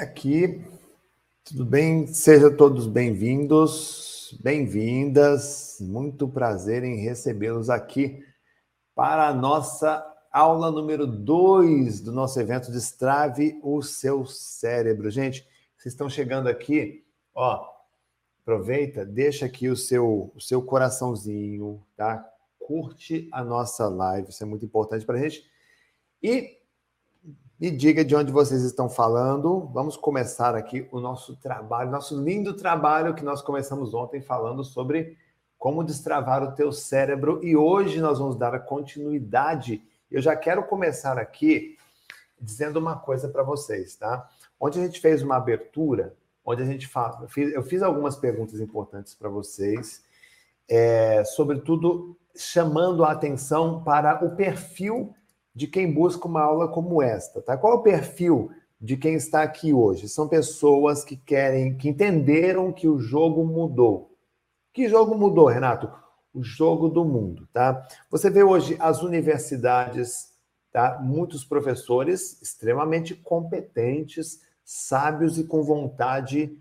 Aqui, tudo bem? Sejam todos bem-vindos, bem-vindas. Muito prazer em recebê-los aqui para a nossa aula número 2 do nosso evento Destrave o seu cérebro. Gente, vocês estão chegando aqui, ó, aproveita, deixa aqui o seu, o seu coraçãozinho, tá? Curte a nossa live, isso é muito importante para a gente. E me diga de onde vocês estão falando. Vamos começar aqui o nosso trabalho, nosso lindo trabalho que nós começamos ontem falando sobre como destravar o teu cérebro e hoje nós vamos dar a continuidade. Eu já quero começar aqui dizendo uma coisa para vocês, tá? Ontem a gente fez uma abertura, onde a gente fala, eu fiz algumas perguntas importantes para vocês, é, sobretudo chamando a atenção para o perfil de quem busca uma aula como esta, tá? Qual é o perfil de quem está aqui hoje? São pessoas que querem, que entenderam que o jogo mudou. Que jogo mudou, Renato? O jogo do mundo, tá? Você vê hoje as universidades, tá? Muitos professores extremamente competentes, sábios e com vontade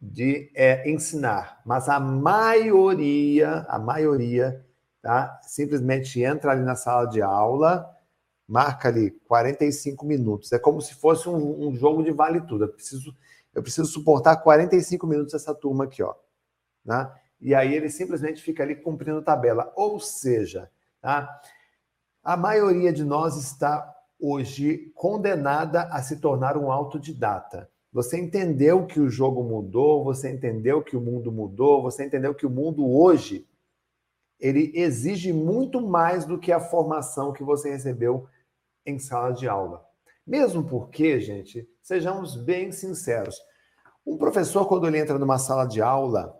de é, ensinar, mas a maioria, a maioria, tá? Simplesmente entra ali na sala de aula marca ali 45 minutos. É como se fosse um, um jogo de vale tudo. Eu preciso, eu preciso suportar 45 minutos essa turma aqui, ó. Né? E aí ele simplesmente fica ali cumprindo tabela. Ou seja, tá? a maioria de nós está hoje condenada a se tornar um autodidata. Você entendeu que o jogo mudou, você entendeu que o mundo mudou, você entendeu que o mundo hoje ele exige muito mais do que a formação que você recebeu em sala de aula. Mesmo porque, gente, sejamos bem sinceros, um professor, quando ele entra numa sala de aula,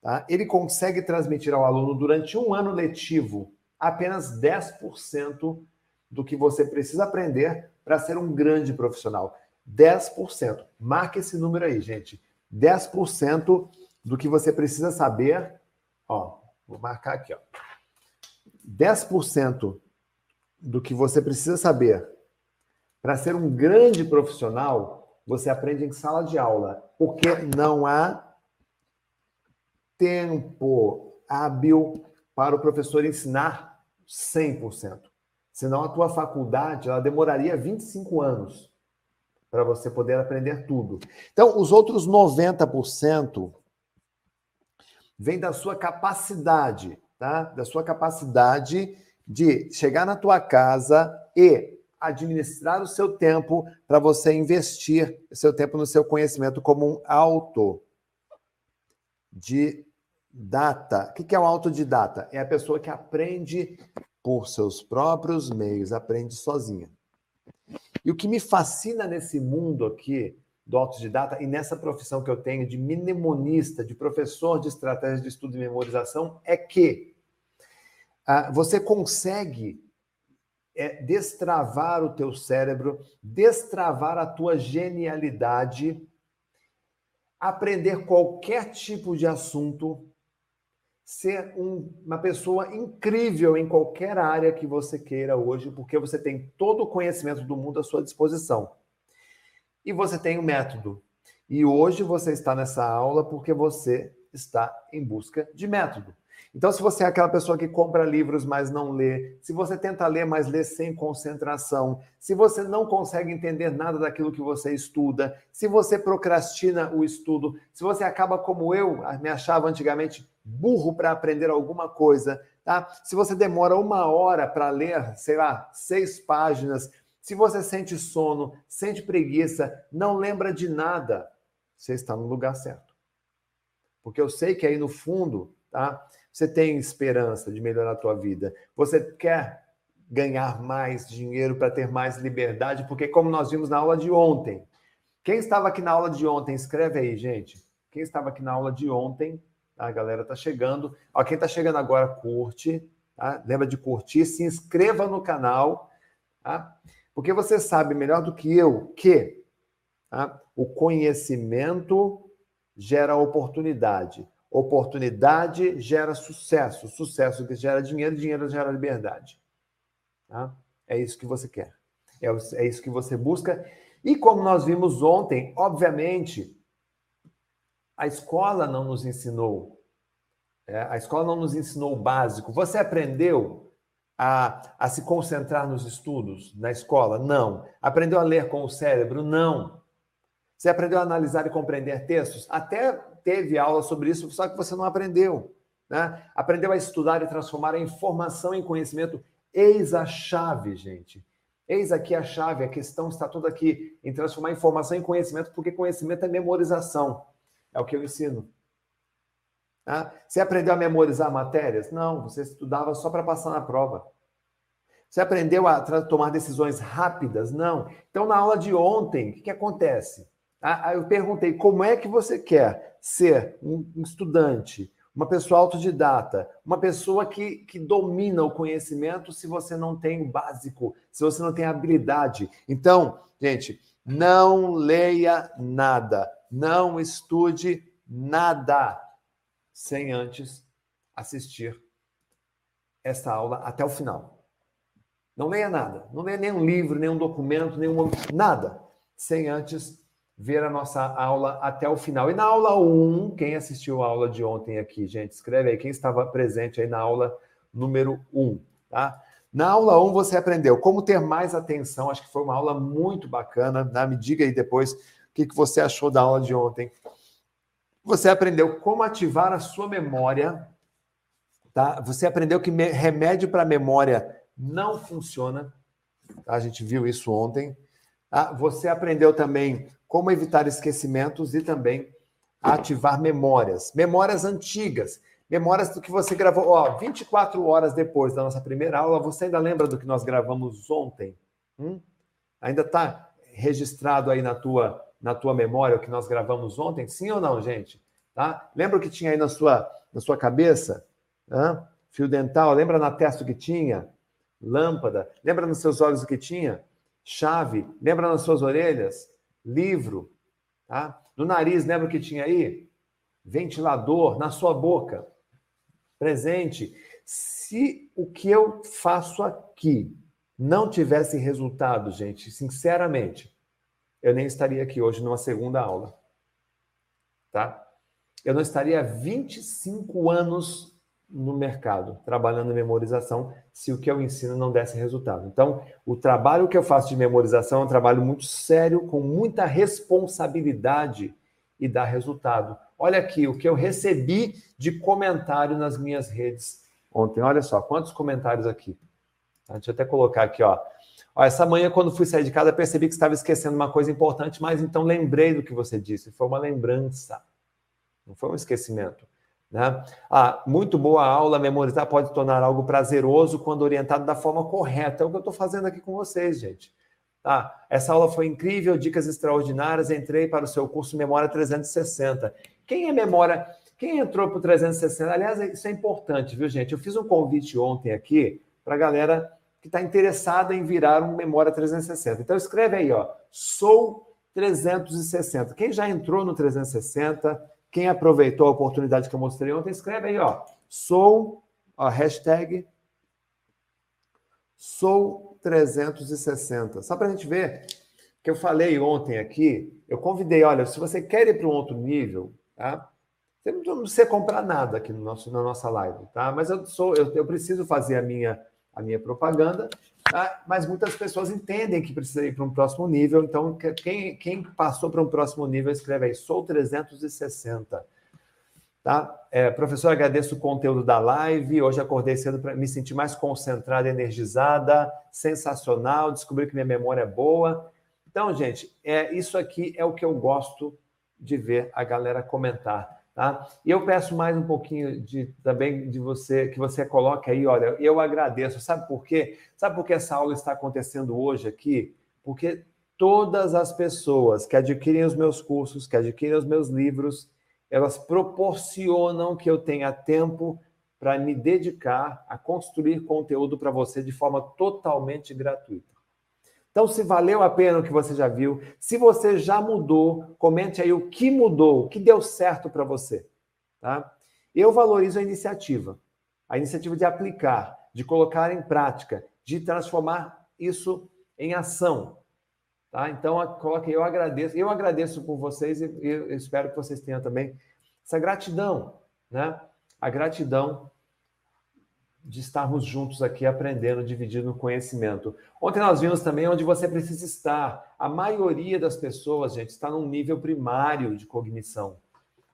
tá, ele consegue transmitir ao aluno durante um ano letivo apenas 10% do que você precisa aprender para ser um grande profissional. 10%. Marque esse número aí, gente. 10% do que você precisa saber. Ó, vou marcar aqui, ó. 10% do que você precisa saber para ser um grande profissional, você aprende em sala de aula, porque não há tempo hábil para o professor ensinar 100%. Senão a tua faculdade ela demoraria 25 anos para você poder aprender tudo. Então, os outros 90% vem da sua capacidade, tá? Da sua capacidade de chegar na tua casa e administrar o seu tempo para você investir seu tempo no seu conhecimento como um auto de data. O que é um autodidata? É a pessoa que aprende por seus próprios meios, aprende sozinha. E o que me fascina nesse mundo aqui do autodidata e nessa profissão que eu tenho de mnemonista, de professor de estratégia de estudo e memorização, é que você consegue é, destravar o teu cérebro, destravar a tua genialidade, aprender qualquer tipo de assunto, ser um, uma pessoa incrível em qualquer área que você queira hoje, porque você tem todo o conhecimento do mundo à sua disposição. E você tem o um método. E hoje você está nessa aula porque você está em busca de método. Então, se você é aquela pessoa que compra livros, mas não lê, se você tenta ler, mas lê sem concentração, se você não consegue entender nada daquilo que você estuda, se você procrastina o estudo, se você acaba como eu, me achava antigamente burro para aprender alguma coisa, tá? Se você demora uma hora para ler, sei lá, seis páginas, se você sente sono, sente preguiça, não lembra de nada, você está no lugar certo. Porque eu sei que aí no fundo, tá? Você tem esperança de melhorar a tua vida. Você quer ganhar mais dinheiro para ter mais liberdade, porque como nós vimos na aula de ontem. Quem estava aqui na aula de ontem, escreve aí, gente. Quem estava aqui na aula de ontem, tá? a galera está chegando. Ó, quem está chegando agora, curte, tá? Lembra de curtir, se inscreva no canal, tá? Porque você sabe melhor do que eu que tá? o conhecimento gera oportunidade. Oportunidade gera sucesso, sucesso que gera dinheiro, dinheiro gera liberdade. Tá? É isso que você quer. É, é isso que você busca. E como nós vimos ontem, obviamente, a escola não nos ensinou. É, a escola não nos ensinou o básico. Você aprendeu a, a se concentrar nos estudos na escola? Não. Aprendeu a ler com o cérebro? Não. Você aprendeu a analisar e compreender textos? Até teve aula sobre isso, só que você não aprendeu. Né? Aprendeu a estudar e transformar a informação em conhecimento. Eis a chave, gente. Eis aqui a chave. A questão está toda aqui em transformar informação em conhecimento, porque conhecimento é memorização. É o que eu ensino. Tá? Você aprendeu a memorizar matérias? Não, você estudava só para passar na prova. Você aprendeu a tomar decisões rápidas? Não. Então, na aula de ontem, o que, que acontece? Ah, eu perguntei como é que você quer ser um estudante, uma pessoa autodidata, uma pessoa que, que domina o conhecimento se você não tem o básico, se você não tem habilidade. Então, gente, não leia nada, não estude nada sem antes assistir essa aula até o final. Não leia nada, não leia nenhum livro, nenhum documento, nenhum nada, sem antes ver a nossa aula até o final. E na aula 1, quem assistiu a aula de ontem aqui, gente, escreve aí quem estava presente aí na aula número 1, tá? Na aula 1 você aprendeu como ter mais atenção, acho que foi uma aula muito bacana, né? me diga aí depois o que, que você achou da aula de ontem. Você aprendeu como ativar a sua memória, tá? Você aprendeu que remédio para memória não funciona, a gente viu isso ontem. Tá? Você aprendeu também como evitar esquecimentos e também ativar memórias, memórias antigas, memórias do que você gravou, ó, 24 horas depois da nossa primeira aula, você ainda lembra do que nós gravamos ontem? Hum? Ainda está registrado aí na tua na tua memória o que nós gravamos ontem? Sim ou não, gente? Tá? Lembra o que tinha aí na sua na sua cabeça? Hã? Fio dental, lembra na testa o que tinha? Lâmpada, lembra nos seus olhos o que tinha? Chave, lembra nas suas orelhas? Livro, tá? No nariz, lembra o que tinha aí? Ventilador, na sua boca, presente. Se o que eu faço aqui não tivesse resultado, gente, sinceramente, eu nem estaria aqui hoje numa segunda aula. Tá? Eu não estaria 25 anos no mercado, trabalhando em memorização, se o que eu ensino não desse resultado. Então, o trabalho que eu faço de memorização é um trabalho muito sério, com muita responsabilidade e dá resultado. Olha aqui o que eu recebi de comentário nas minhas redes ontem. Olha só, quantos comentários aqui. Tá, deixa eu até colocar aqui, ó. ó. Essa manhã, quando fui sair de casa, percebi que estava esquecendo uma coisa importante, mas então lembrei do que você disse. Foi uma lembrança, não foi um esquecimento. Né? Ah, muito boa aula, memorizar pode tornar algo prazeroso quando orientado da forma correta. É o que eu estou fazendo aqui com vocês, gente. Tá? Essa aula foi incrível, dicas extraordinárias. Entrei para o seu curso Memória 360. Quem é memória? Quem entrou para o 360? Aliás, isso é importante, viu, gente? Eu fiz um convite ontem aqui para a galera que está interessada em virar um Memória 360. Então, escreve aí, ó. Sou 360. Quem já entrou no 360? Quem aproveitou a oportunidade que eu mostrei ontem, escreve aí, ó. Sou, ó, hashtag sou 360. Só para a gente ver que eu falei ontem aqui, eu convidei, olha, se você quer ir para um outro nível, tá? Você não precisa comprar nada aqui no nosso, na nossa live, tá? Mas eu sou, eu, eu preciso fazer a minha, a minha propaganda Tá? Mas muitas pessoas entendem que precisa ir para um próximo nível. Então, quem, quem passou para um próximo nível, escreve aí, sou 360. Tá? É, professor, agradeço o conteúdo da live. Hoje acordei cedo para me sentir mais concentrada, energizada, sensacional. Descobri que minha memória é boa. Então, gente, é isso aqui é o que eu gosto de ver a galera comentar. Tá? E eu peço mais um pouquinho de, também de você, que você coloque aí, olha, eu agradeço. Sabe por quê? Sabe por que essa aula está acontecendo hoje aqui? Porque todas as pessoas que adquirem os meus cursos, que adquirem os meus livros, elas proporcionam que eu tenha tempo para me dedicar a construir conteúdo para você de forma totalmente gratuita. Então, se valeu a pena o que você já viu, se você já mudou, comente aí o que mudou, o que deu certo para você. Tá? Eu valorizo a iniciativa, a iniciativa de aplicar, de colocar em prática, de transformar isso em ação. Tá? Então, coloque eu agradeço. Eu agradeço por vocês e eu espero que vocês tenham também essa gratidão, né? A gratidão de estarmos juntos aqui aprendendo, dividindo conhecimento. Ontem nós vimos também onde você precisa estar. A maioria das pessoas, gente, está num nível primário de cognição.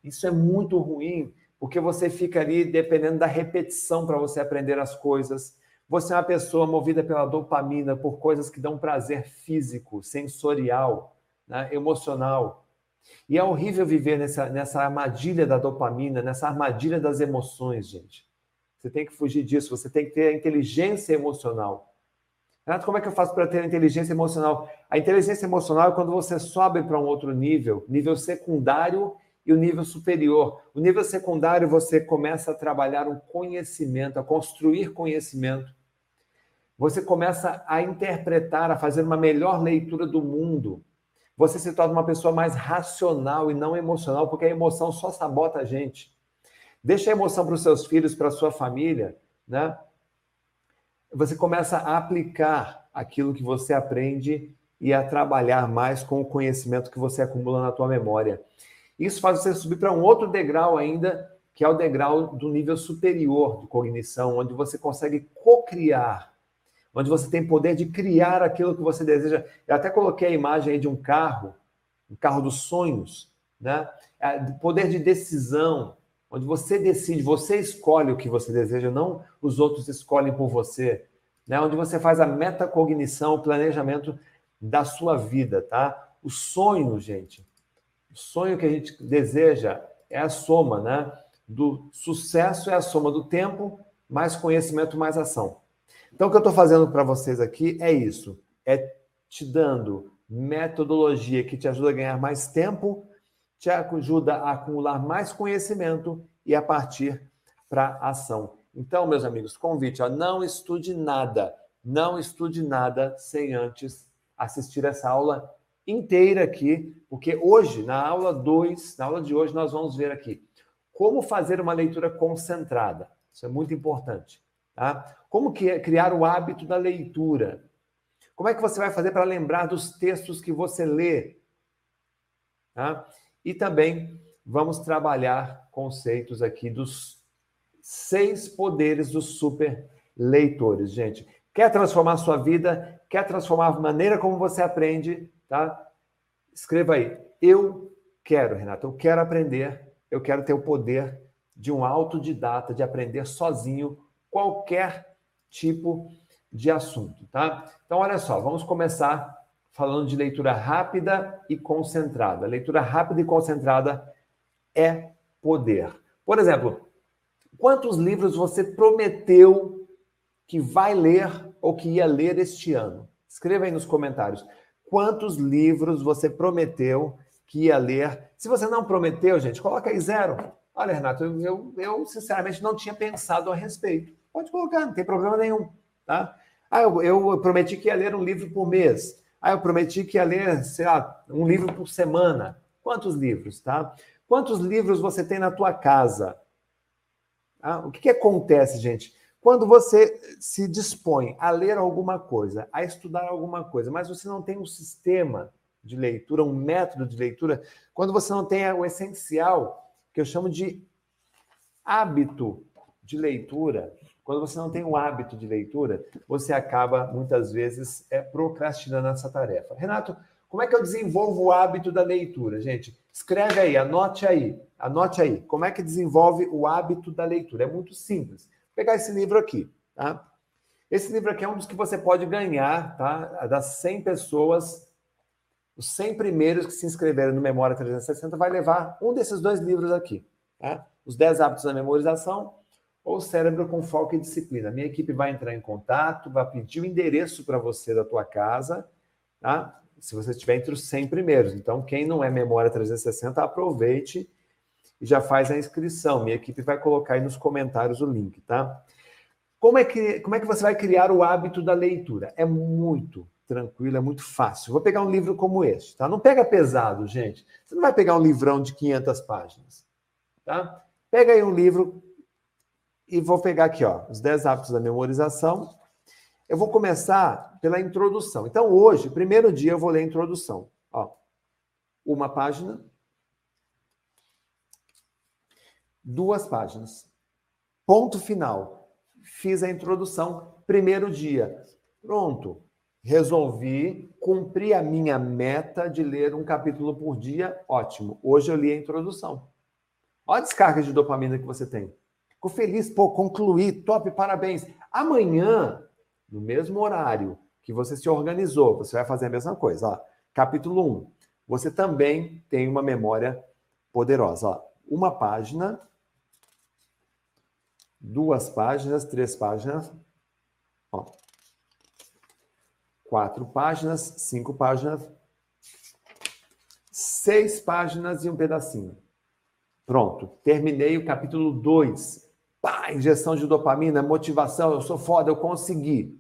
Isso é muito ruim, porque você fica ali dependendo da repetição para você aprender as coisas. Você é uma pessoa movida pela dopamina, por coisas que dão prazer físico, sensorial, né, emocional. E é horrível viver nessa, nessa armadilha da dopamina, nessa armadilha das emoções, gente. Você tem que fugir disso, você tem que ter a inteligência emocional. Renato, como é que eu faço para ter a inteligência emocional? A inteligência emocional é quando você sobe para um outro nível, nível secundário e o nível superior. O nível secundário você começa a trabalhar um conhecimento, a construir conhecimento. Você começa a interpretar, a fazer uma melhor leitura do mundo. Você se torna uma pessoa mais racional e não emocional, porque a emoção só sabota a gente. Deixa a emoção para os seus filhos, para a sua família, né? Você começa a aplicar aquilo que você aprende e a trabalhar mais com o conhecimento que você acumula na tua memória. Isso faz você subir para um outro degrau ainda, que é o degrau do nível superior de cognição, onde você consegue co-criar, onde você tem poder de criar aquilo que você deseja. Eu até coloquei a imagem de um carro, um carro dos sonhos, né? É, poder de decisão, onde você decide, você escolhe o que você deseja, não os outros escolhem por você, né? Onde você faz a metacognição, o planejamento da sua vida, tá? O sonho, gente, o sonho que a gente deseja é a soma, né? Do sucesso é a soma do tempo mais conhecimento mais ação. Então, o que eu estou fazendo para vocês aqui é isso: é te dando metodologia que te ajuda a ganhar mais tempo te ajuda a acumular mais conhecimento e a partir para ação. Então, meus amigos, convite, ó, não estude nada, não estude nada sem antes assistir essa aula inteira aqui, porque hoje, na aula 2, na aula de hoje, nós vamos ver aqui como fazer uma leitura concentrada. Isso é muito importante. Tá? Como que é criar o hábito da leitura? Como é que você vai fazer para lembrar dos textos que você lê? Tá? E também vamos trabalhar conceitos aqui dos seis poderes dos super leitores, gente. Quer transformar sua vida? Quer transformar a maneira como você aprende? Tá? Escreva aí. Eu quero, Renato, eu quero aprender, eu quero ter o poder de um autodidata, de aprender sozinho qualquer tipo de assunto, tá? Então, olha só, vamos começar falando de leitura rápida e concentrada. Leitura rápida e concentrada é poder. Por exemplo, quantos livros você prometeu que vai ler ou que ia ler este ano? Escreva aí nos comentários. Quantos livros você prometeu que ia ler? Se você não prometeu, gente, coloca aí zero. Olha, Renato, eu, eu, sinceramente não tinha pensado a respeito. Pode colocar, não tem problema nenhum. Tá? Ah, eu, eu prometi que ia ler um livro por mês. Ah, eu prometi que ia ler, sei lá, um livro por semana. Quantos livros, tá? Quantos livros você tem na tua casa? Ah, o que, que acontece, gente? Quando você se dispõe a ler alguma coisa, a estudar alguma coisa, mas você não tem um sistema de leitura, um método de leitura, quando você não tem o essencial, que eu chamo de hábito de leitura, quando você não tem o hábito de leitura, você acaba muitas vezes é, procrastinando essa tarefa. Renato, como é que eu desenvolvo o hábito da leitura? Gente, escreve aí, anote aí, anote aí. Como é que desenvolve o hábito da leitura? É muito simples. Vou pegar esse livro aqui, tá? Esse livro aqui é um dos que você pode ganhar, tá? Das 100 pessoas, os 100 primeiros que se inscreveram no Memória 360 vai levar um desses dois livros aqui, tá? Os 10 hábitos da memorização ou cérebro com foco e disciplina. Minha equipe vai entrar em contato, vai pedir o endereço para você da tua casa, tá? Se você estiver entre os 100 primeiros. Então, quem não é Memória 360, aproveite e já faz a inscrição. Minha equipe vai colocar aí nos comentários o link, tá? Como é que, como é que você vai criar o hábito da leitura? É muito tranquilo, é muito fácil. Vou pegar um livro como este, tá? Não pega pesado, gente. Você não vai pegar um livrão de 500 páginas, tá? Pega aí um livro e vou pegar aqui, ó, os 10 hábitos da memorização. Eu vou começar pela introdução. Então, hoje, primeiro dia, eu vou ler a introdução. Ó, uma página, duas páginas. Ponto final. Fiz a introdução, primeiro dia. Pronto. Resolvi cumprir a minha meta de ler um capítulo por dia. Ótimo. Hoje eu li a introdução. Olha a descarga de dopamina que você tem. Ficou feliz, pô, concluí, top, parabéns. Amanhã, no mesmo horário que você se organizou, você vai fazer a mesma coisa. Ó. Capítulo 1. Você também tem uma memória poderosa. Ó. Uma página, duas páginas, três páginas, ó. quatro páginas, cinco páginas, seis páginas e um pedacinho. Pronto, terminei o capítulo 2. Pá, injeção de dopamina, motivação, eu sou foda, eu consegui.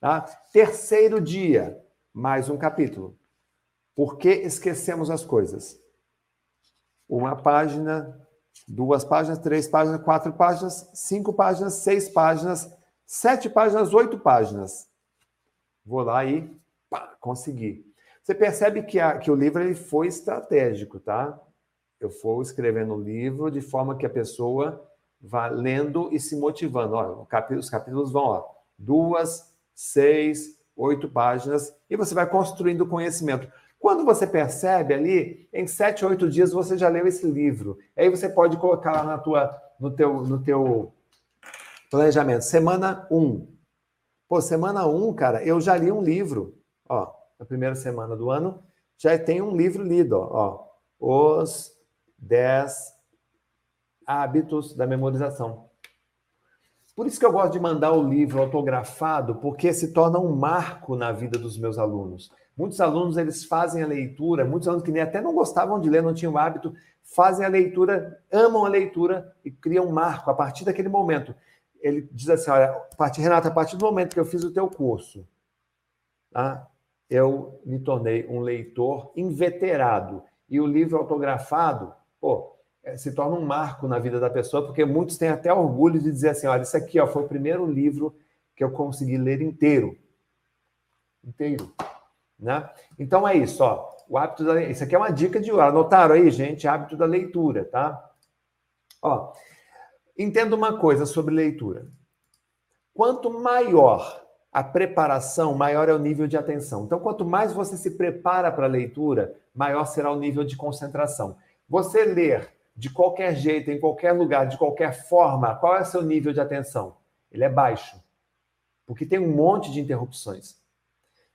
Tá? Terceiro dia, mais um capítulo. Por que esquecemos as coisas? Uma página, duas páginas, três páginas, quatro páginas, cinco páginas, seis páginas, sete páginas, oito páginas. Vou lá e pá, consegui. Você percebe que, a, que o livro ele foi estratégico, tá? Eu vou escrevendo o livro de forma que a pessoa vá lendo e se motivando. Os capítulos vão, ó, duas, seis, oito páginas, e você vai construindo conhecimento. Quando você percebe ali, em sete, oito dias você já leu esse livro. Aí você pode colocar lá na tua, no, teu, no teu planejamento. Semana 1. Um. Pô, semana 1, um, cara, eu já li um livro. Ó, na primeira semana do ano, já tem um livro lido. Ó, ó Os 10 Hábitos da Memorização. Por isso que eu gosto de mandar o livro autografado, porque se torna um marco na vida dos meus alunos. Muitos alunos eles fazem a leitura, muitos alunos que nem até não gostavam de ler, não tinham hábito, fazem a leitura, amam a leitura e criam um marco a partir daquele momento. Ele diz assim: olha, partir, Renata, a partir do momento que eu fiz o teu curso, tá? eu me tornei um leitor inveterado. E o livro autografado, pô, se torna um marco na vida da pessoa, porque muitos têm até orgulho de dizer assim: olha, isso aqui ó, foi o primeiro livro que eu consegui ler inteiro. Inteiro. Né? Então é isso, ó. O hábito da Isso aqui é uma dica de Anotaram aí, gente? Hábito da leitura, tá? Ó, entenda uma coisa sobre leitura. Quanto maior a preparação, maior é o nível de atenção. Então, quanto mais você se prepara para a leitura, maior será o nível de concentração. Você ler de qualquer jeito, em qualquer lugar, de qualquer forma, qual é o seu nível de atenção? Ele é baixo. Porque tem um monte de interrupções.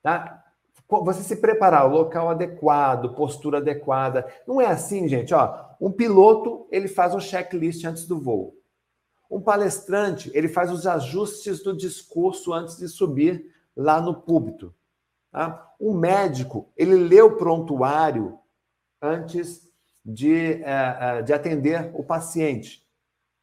Tá? Você se preparar, o local adequado, postura adequada. Não é assim, gente. Ó, um piloto, ele faz um checklist antes do voo. Um palestrante, ele faz os ajustes do discurso antes de subir lá no púlpito. Tá? Um médico, ele lê o prontuário antes de, é, de atender o paciente,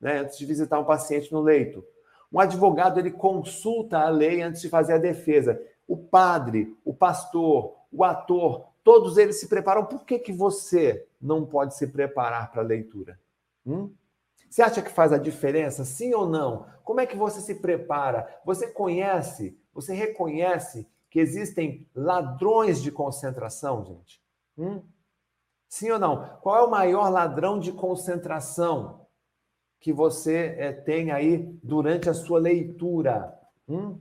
né? antes de visitar um paciente no leito. Um advogado, ele consulta a lei antes de fazer a defesa o padre, o pastor, o ator, todos eles se preparam. Por que, que você não pode se preparar para a leitura? Hum? Você acha que faz a diferença, sim ou não? Como é que você se prepara? Você conhece, você reconhece que existem ladrões de concentração, gente? Hum? Sim ou não? Qual é o maior ladrão de concentração que você é, tem aí durante a sua leitura? Hum?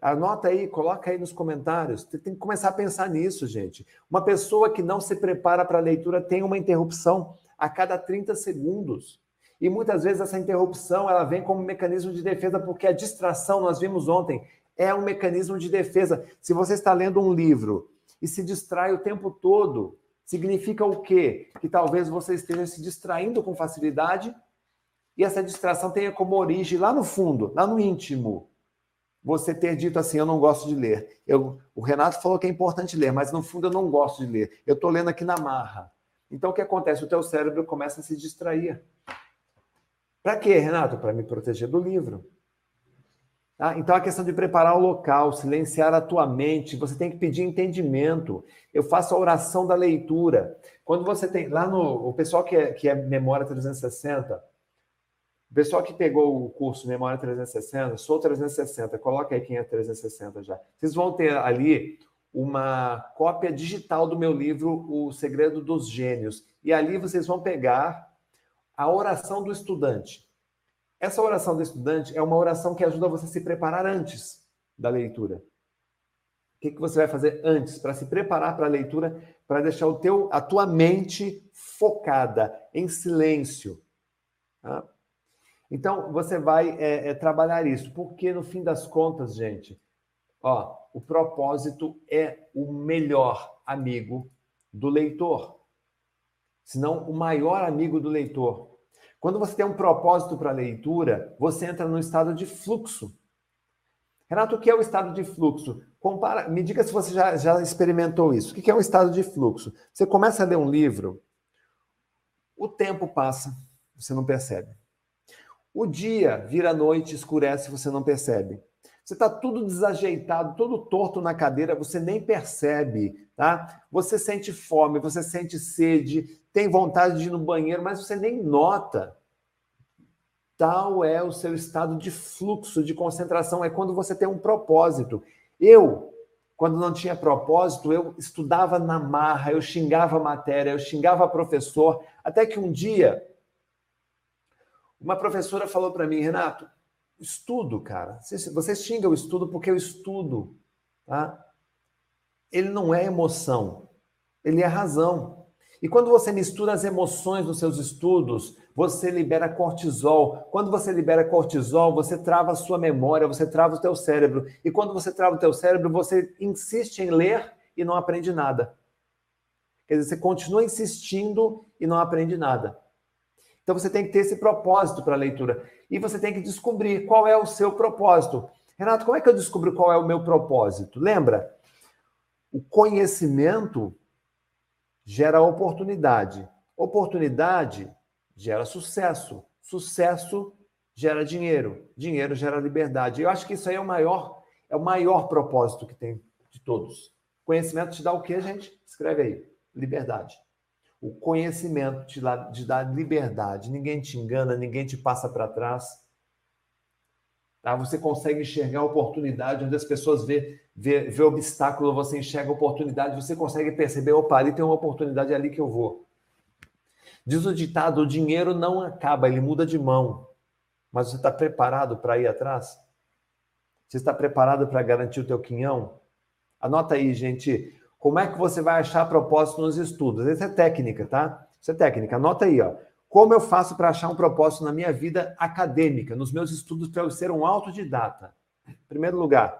Anota aí, coloca aí nos comentários. Você tem que começar a pensar nisso, gente. Uma pessoa que não se prepara para a leitura tem uma interrupção a cada 30 segundos. E muitas vezes essa interrupção ela vem como um mecanismo de defesa, porque a distração, nós vimos ontem, é um mecanismo de defesa. Se você está lendo um livro e se distrai o tempo todo, significa o quê? Que talvez você esteja se distraindo com facilidade e essa distração tenha como origem lá no fundo, lá no íntimo, você ter dito assim, eu não gosto de ler. Eu, o Renato falou que é importante ler, mas no fundo eu não gosto de ler. Eu estou lendo aqui na marra. Então o que acontece? O teu cérebro começa a se distrair. Para quê, Renato? Para me proteger do livro. Tá? Então a questão de preparar o local, silenciar a tua mente, você tem que pedir entendimento. Eu faço a oração da leitura. Quando você tem. Lá no. O pessoal que é, que é Memória 360, O pessoal que pegou o curso Memória 360, sou 360, coloca aí quem é 360 já. Vocês vão ter ali uma cópia digital do meu livro O Segredo dos Gênios. E ali vocês vão pegar a oração do estudante. Essa oração do estudante é uma oração que ajuda você a se preparar antes da leitura. O que, que você vai fazer antes para se preparar para a leitura, para deixar o teu, a tua mente focada, em silêncio? Tá? Então, você vai é, é, trabalhar isso, porque no fim das contas, gente, ó, o propósito é o melhor amigo do leitor, se não o maior amigo do leitor. Quando você tem um propósito para a leitura, você entra no estado de fluxo. Renato, o que é o estado de fluxo? Compara, me diga se você já, já experimentou isso. O que é um estado de fluxo? Você começa a ler um livro, o tempo passa, você não percebe. O dia vira noite, escurece, você não percebe. Você está tudo desajeitado, todo torto na cadeira, você nem percebe, tá? Você sente fome, você sente sede, tem vontade de ir no banheiro, mas você nem nota. Tal é o seu estado de fluxo, de concentração, é quando você tem um propósito. Eu, quando não tinha propósito, eu estudava na marra, eu xingava a matéria, eu xingava professor, até que um dia uma professora falou para mim, Renato, estudo, cara. Você xinga o estudo porque o estudo, tá? Ele não é emoção, ele é razão. E quando você mistura as emoções nos seus estudos, você libera cortisol. Quando você libera cortisol, você trava a sua memória, você trava o teu cérebro. E quando você trava o teu cérebro, você insiste em ler e não aprende nada. Quer dizer, você continua insistindo e não aprende nada. Então você tem que ter esse propósito para a leitura. E você tem que descobrir qual é o seu propósito. Renato, como é que eu descubro qual é o meu propósito? Lembra? O conhecimento gera oportunidade. Oportunidade gera sucesso. Sucesso gera dinheiro. Dinheiro gera liberdade. Eu acho que isso aí é o maior, é o maior propósito que tem de todos. Conhecimento te dá o quê, gente? Escreve aí. Liberdade. O conhecimento te dá, te dá liberdade. Ninguém te engana, ninguém te passa para trás. Tá? Você consegue enxergar oportunidade onde as pessoas vê, vê, vê obstáculo, você enxerga oportunidade, você consegue perceber, opa, ali tem uma oportunidade, é ali que eu vou. Diz o ditado, o dinheiro não acaba, ele muda de mão. Mas você está preparado para ir atrás? Você está preparado para garantir o teu quinhão? Anota aí, gente. Como é que você vai achar propósito nos estudos? Isso é técnica, tá? Isso é técnica. Anota aí, ó. Como eu faço para achar um propósito na minha vida acadêmica, nos meus estudos, para eu ser um autodidata? Em primeiro lugar,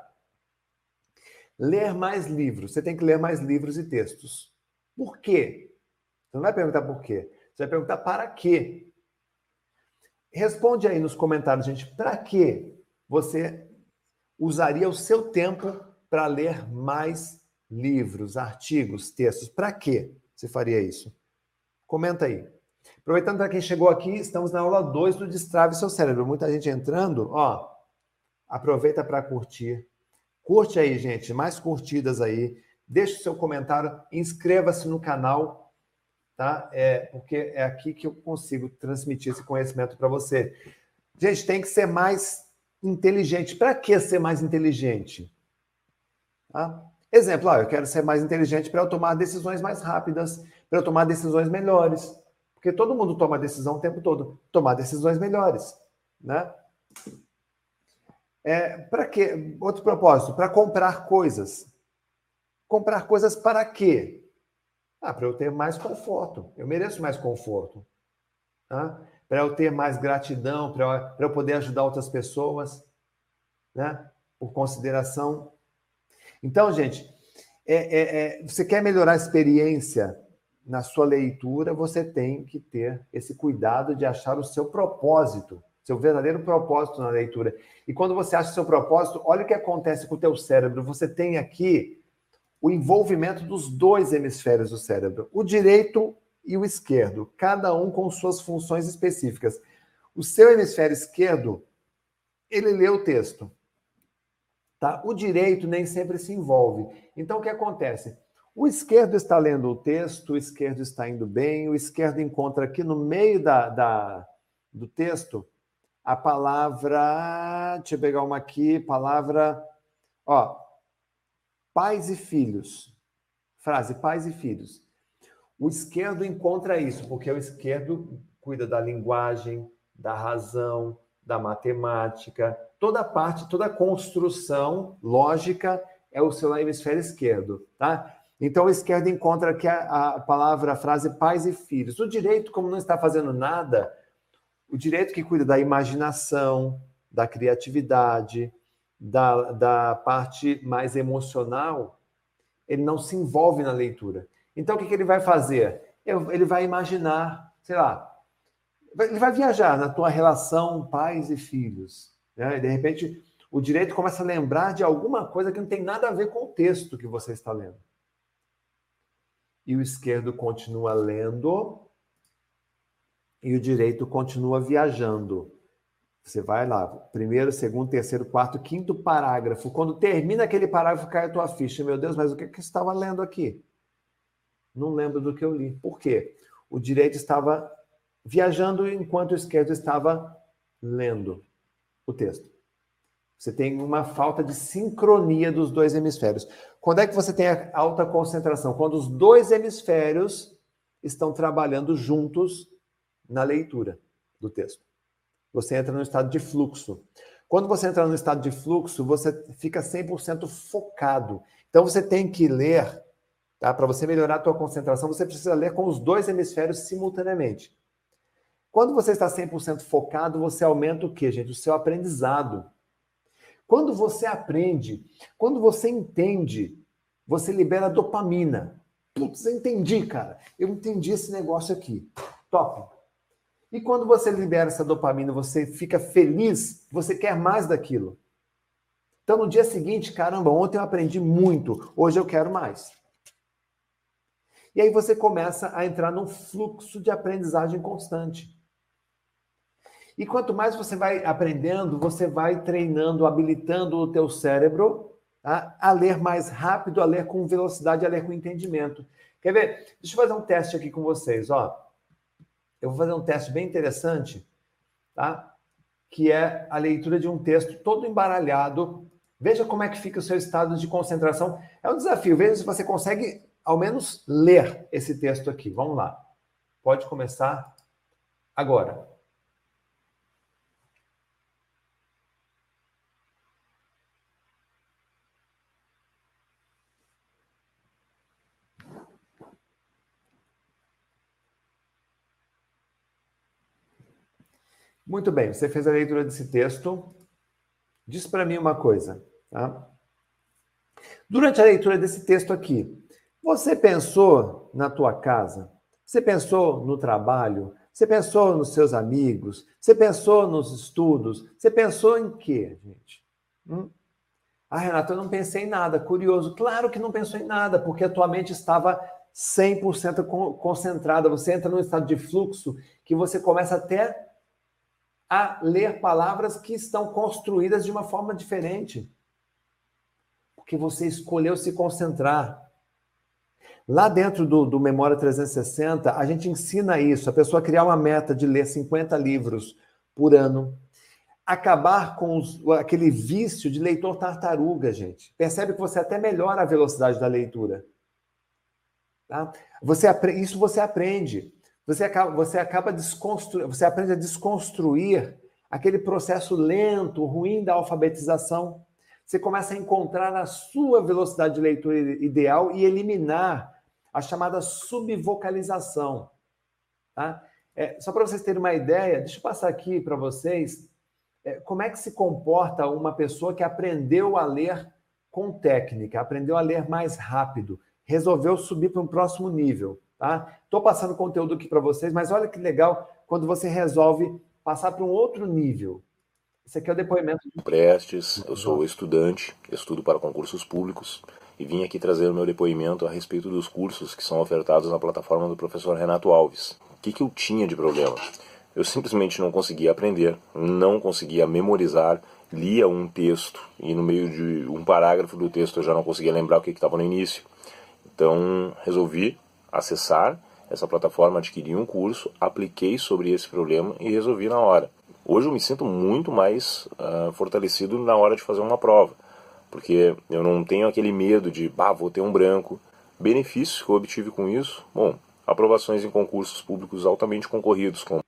ler mais livros. Você tem que ler mais livros e textos. Por quê? Você não vai perguntar por quê. Você vai perguntar para quê. Responde aí nos comentários, gente, para que você usaria o seu tempo para ler mais livros, artigos, textos. Para que você faria isso? Comenta aí. Aproveitando para quem chegou aqui, estamos na aula 2 do Destrave Seu Cérebro. Muita gente entrando, ó. Aproveita para curtir. Curte aí, gente, mais curtidas aí. Deixe o seu comentário, inscreva-se no canal, tá? É, porque é aqui que eu consigo transmitir esse conhecimento para você. Gente, tem que ser mais inteligente. Para que ser mais inteligente? Tá? Exemplo, ah, eu quero ser mais inteligente para eu tomar decisões mais rápidas, para eu tomar decisões melhores. Porque todo mundo toma decisão o tempo todo. Tomar decisões melhores, né? É, para quê? Outro propósito, para comprar coisas. Comprar coisas para quê? Ah, para eu ter mais conforto. Eu mereço mais conforto. Tá? Para eu ter mais gratidão, para eu, eu poder ajudar outras pessoas, né? Por consideração então, gente, é, é, é, você quer melhorar a experiência na sua leitura, você tem que ter esse cuidado de achar o seu propósito, seu verdadeiro propósito na leitura. E quando você acha o seu propósito, olha o que acontece com o teu cérebro. Você tem aqui o envolvimento dos dois hemisférios do cérebro, o direito e o esquerdo, cada um com suas funções específicas. O seu hemisfério esquerdo, ele lê o texto. Tá? O direito nem sempre se envolve. Então, o que acontece? O esquerdo está lendo o texto, o esquerdo está indo bem, o esquerdo encontra aqui no meio da, da do texto a palavra. Deixa eu pegar uma aqui, palavra. Ó, pais e filhos. Frase pais e filhos. O esquerdo encontra isso, porque o esquerdo cuida da linguagem, da razão, da matemática, toda a parte, toda a construção lógica é o seu hemisfério esquerdo, tá? Então, o esquerdo encontra aqui a, a palavra, a frase pais e filhos. O direito, como não está fazendo nada, o direito que cuida da imaginação, da criatividade, da, da parte mais emocional, ele não se envolve na leitura. Então, o que, que ele vai fazer? Ele vai imaginar, sei lá, ele vai viajar na tua relação pais e filhos. Né? E, de repente, o direito começa a lembrar de alguma coisa que não tem nada a ver com o texto que você está lendo. E o esquerdo continua lendo e o direito continua viajando. Você vai lá, primeiro, segundo, terceiro, quarto, quinto parágrafo. Quando termina aquele parágrafo, cai a tua ficha. Meu Deus, mas o que, que você estava lendo aqui? Não lembro do que eu li. Por quê? O direito estava viajando enquanto o esquerdo estava lendo o texto. Você tem uma falta de sincronia dos dois hemisférios. Quando é que você tem a alta concentração? Quando os dois hemisférios estão trabalhando juntos na leitura do texto. Você entra no estado de fluxo. Quando você entra no estado de fluxo, você fica 100% focado. Então você tem que ler, tá? Para você melhorar a tua concentração, você precisa ler com os dois hemisférios simultaneamente. Quando você está 100% focado, você aumenta o quê, gente? O seu aprendizado. Quando você aprende, quando você entende, você libera dopamina. Putz, eu entendi, cara. Eu entendi esse negócio aqui. Top. E quando você libera essa dopamina, você fica feliz, você quer mais daquilo. Então, no dia seguinte, caramba, ontem eu aprendi muito, hoje eu quero mais. E aí você começa a entrar num fluxo de aprendizagem constante. E quanto mais você vai aprendendo, você vai treinando, habilitando o teu cérebro tá? a ler mais rápido, a ler com velocidade, a ler com entendimento. Quer ver? Deixa eu fazer um teste aqui com vocês, ó. Eu vou fazer um teste bem interessante, tá? Que é a leitura de um texto todo embaralhado. Veja como é que fica o seu estado de concentração. É um desafio. Veja se você consegue, ao menos, ler esse texto aqui. Vamos lá. Pode começar agora. Muito bem, você fez a leitura desse texto. Diz para mim uma coisa, tá? Durante a leitura desse texto aqui, você pensou na tua casa? Você pensou no trabalho? Você pensou nos seus amigos? Você pensou nos estudos? Você pensou em quê, gente? Hum? Ah, Renata, eu não pensei em nada. Curioso. Claro que não pensou em nada, porque a tua mente estava 100% concentrada. Você entra num estado de fluxo que você começa até a ler palavras que estão construídas de uma forma diferente. Porque você escolheu se concentrar. Lá dentro do, do Memória 360, a gente ensina isso: a pessoa criar uma meta de ler 50 livros por ano. Acabar com os, aquele vício de leitor tartaruga, gente. Percebe que você até melhora a velocidade da leitura. Tá? Você, isso você aprende. Você acaba, você acaba desconstruir, você aprende a desconstruir aquele processo lento, ruim da alfabetização. Você começa a encontrar a sua velocidade de leitura ideal e eliminar a chamada subvocalização. Tá? É, só para vocês terem uma ideia, deixa eu passar aqui para vocês é, como é que se comporta uma pessoa que aprendeu a ler com técnica, aprendeu a ler mais rápido, resolveu subir para um próximo nível. Tá? Estou passando conteúdo aqui para vocês, mas olha que legal quando você resolve passar para um outro nível. Esse aqui é o depoimento. Prestes, eu sou estudante, estudo para concursos públicos e vim aqui trazer o meu depoimento a respeito dos cursos que são ofertados na plataforma do professor Renato Alves. O que, que eu tinha de problema? Eu simplesmente não conseguia aprender, não conseguia memorizar, lia um texto e no meio de um parágrafo do texto eu já não conseguia lembrar o que estava no início. Então resolvi acessar essa plataforma, adquiri um curso, apliquei sobre esse problema e resolvi na hora. Hoje eu me sinto muito mais uh, fortalecido na hora de fazer uma prova, porque eu não tenho aquele medo de, bah, vou ter um branco. Benefícios que eu obtive com isso, bom, aprovações em concursos públicos altamente concorridos, como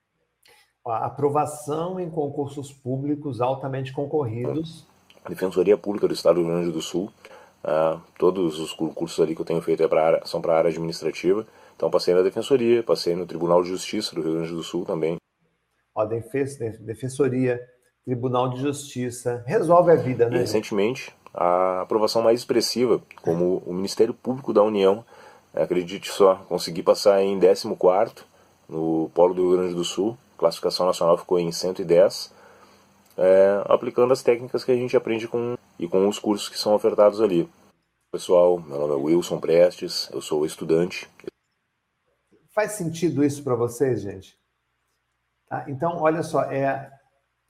a aprovação em concursos públicos altamente concorridos. A Defensoria Pública do Estado do Rio Grande do Sul, uh, todos os concursos ali que eu tenho feito é pra área, são para a área administrativa. Então passei na Defensoria, passei no Tribunal de Justiça do Rio Grande do Sul também. Ó, Defensoria, Tribunal de Justiça, resolve a vida, né? E recentemente, a aprovação mais expressiva, como o Ministério Público da União, acredite só, consegui passar em 14 no Polo do Rio Grande do Sul, classificação nacional ficou em 110, é, aplicando as técnicas que a gente aprende com e com os cursos que são ofertados ali. Pessoal, meu nome é Wilson Prestes, eu sou estudante. Faz sentido isso para vocês, gente? Tá? Então, olha só, é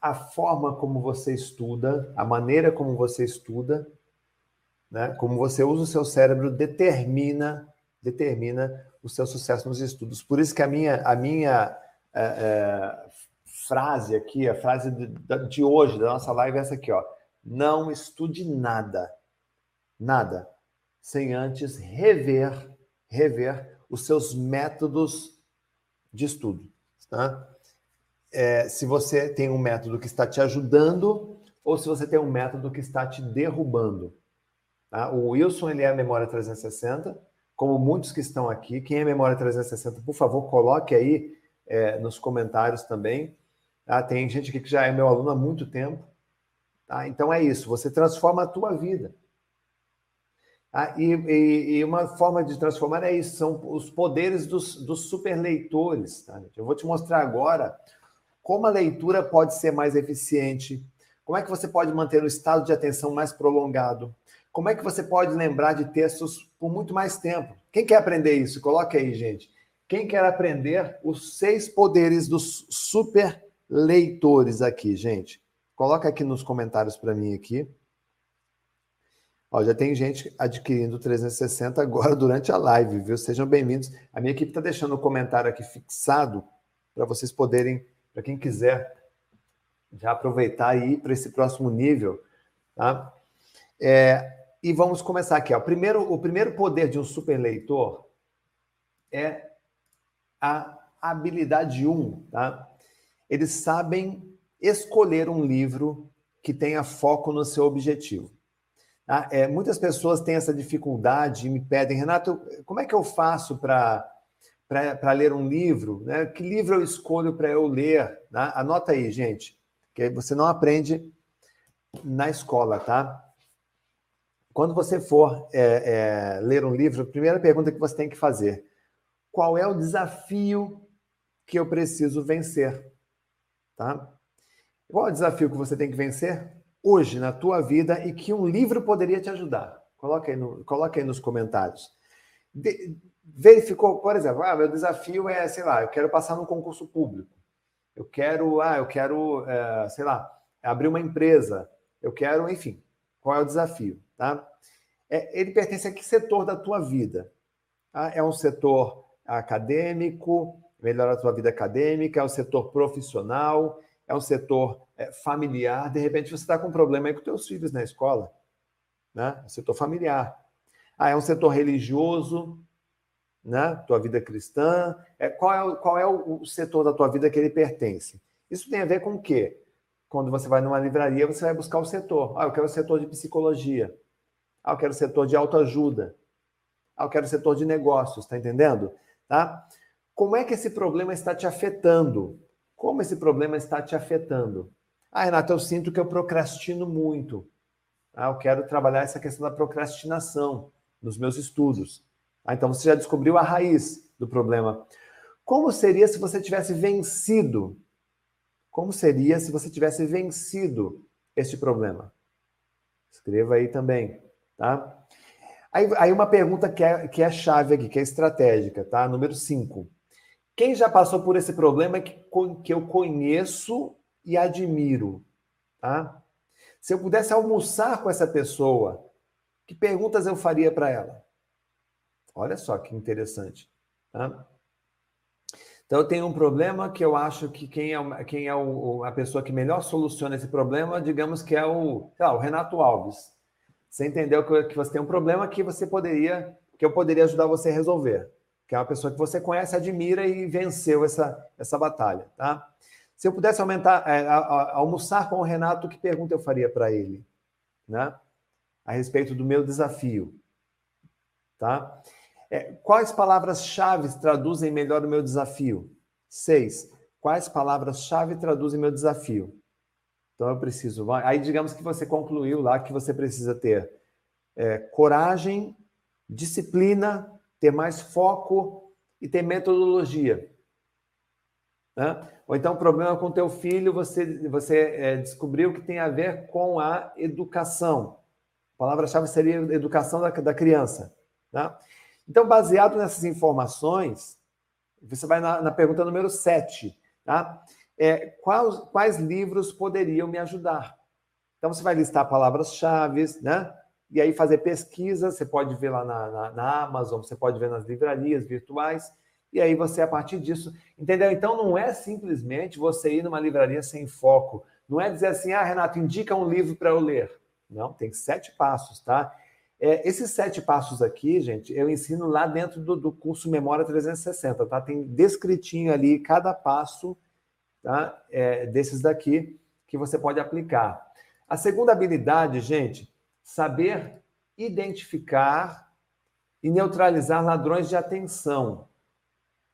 a forma como você estuda, a maneira como você estuda, né? como você usa o seu cérebro determina determina o seu sucesso nos estudos. Por isso que a minha, a minha é, é, frase aqui, a frase de, de hoje, da nossa live, é essa aqui, ó. Não estude nada, nada, sem antes rever, rever os seus métodos de estudo. Tá? É, se você tem um método que está te ajudando ou se você tem um método que está te derrubando. Tá? O Wilson ele é a memória 360, como muitos que estão aqui. Quem é memória 360, por favor, coloque aí é, nos comentários também. Tá? Tem gente aqui que já é meu aluno há muito tempo. Tá? Então é isso, você transforma a tua vida. Tá? E, e, e, uma forma de transformar é isso, são os poderes dos, dos super leitores. Tá? Eu vou te mostrar agora como a leitura pode ser mais eficiente, como é que você pode manter o estado de atenção mais prolongado, como é que você pode lembrar de textos por muito mais tempo. Quem quer aprender isso? Coloque aí, gente. Quem quer aprender os seis poderes dos super leitores aqui, gente? Coloca aqui nos comentários para mim aqui. Ó, já tem gente adquirindo 360 agora durante a live, viu? Sejam bem-vindos. A minha equipe está deixando o comentário aqui fixado para vocês poderem, para quem quiser, já aproveitar e ir para esse próximo nível, tá? É, e vamos começar aqui. Ó. Primeiro, o primeiro poder de um super leitor é a habilidade 1, tá? Eles sabem escolher um livro que tenha foco no seu objetivo. Tá? É, muitas pessoas têm essa dificuldade e me pedem, Renato, como é que eu faço para ler um livro? Né? Que livro eu escolho para eu ler? Tá? Anota aí, gente, que você não aprende na escola, tá? Quando você for é, é, ler um livro, a primeira pergunta que você tem que fazer: qual é o desafio que eu preciso vencer? Tá? Qual é o desafio que você tem que vencer hoje na tua vida e que um livro poderia te ajudar? Coloca aí, no, coloca aí nos comentários. De, verificou, por exemplo, ah, meu desafio é, sei lá, eu quero passar num concurso público. Eu quero, ah, eu quero, é, sei lá, abrir uma empresa. Eu quero, enfim, qual é o desafio, tá? É, ele pertence a que setor da tua vida? Tá? É um setor acadêmico, melhorar a tua vida acadêmica, é um setor profissional, é um setor é, familiar. De repente você está com um problema aí com teus filhos na escola, né? É setor familiar. Ah, é um setor religioso, né? Tua vida cristã. É, qual é, o, qual é o, setor da tua vida que ele pertence? Isso tem a ver com o quê? Quando você vai numa livraria, você vai buscar o setor. Ah, eu quero o setor de psicologia. Ah, eu quero o setor de autoajuda. Ah, eu quero o setor de negócios, tá entendendo? Tá? Como é que esse problema está te afetando? Como esse problema está te afetando? Ah, Renato, eu sinto que eu procrastino muito. Ah, eu quero trabalhar essa questão da procrastinação nos meus estudos. Ah, então você já descobriu a raiz do problema. Como seria se você tivesse vencido? Como seria se você tivesse vencido este problema? Escreva aí também, tá? Aí, aí uma pergunta que é, que é chave aqui, que é estratégica, tá? Número 5. Quem já passou por esse problema que, que eu conheço e admiro, tá? Se eu pudesse almoçar com essa pessoa, que perguntas eu faria para ela? Olha só que interessante. Tá? Então, eu tenho um problema que eu acho que quem é, quem é o, a pessoa que melhor soluciona esse problema, digamos que é o, lá, o Renato Alves. Você entendeu que, que você tem um problema que você poderia, que eu poderia ajudar você a resolver. Que é uma pessoa que você conhece, admira e venceu essa, essa batalha, tá? Se eu pudesse aumentar, é, a, a, almoçar com o Renato, que pergunta eu faria para ele, né? A respeito do meu desafio, tá? É, quais palavras-chave traduzem melhor o meu desafio? Seis. Quais palavras-chave traduzem meu desafio? Então eu preciso. Aí digamos que você concluiu lá que você precisa ter é, coragem, disciplina, ter mais foco e ter metodologia. Né? Ou então, problema com teu filho, você, você é, descobriu que tem a ver com a educação. A palavra-chave seria educação da, da criança. Né? Então, baseado nessas informações, você vai na, na pergunta número 7, tá? É, quais, quais livros poderiam me ajudar? Então, você vai listar palavras-chave, né? E aí fazer pesquisa, você pode ver lá na, na, na, Amazon, você pode ver nas livrarias virtuais, e aí você, a partir disso, entendeu? Então, não é simplesmente você ir numa livraria sem foco. Não é dizer assim, ah, Renato, indica um livro para eu ler. Não, tem sete passos, tá? É, esses sete passos aqui, gente, eu ensino lá dentro do, do, curso Memória 360, tá? Tem descritinho ali cada passo tá? É, desses daqui que você pode aplicar. A segunda habilidade, gente, saber identificar e neutralizar ladrões de atenção.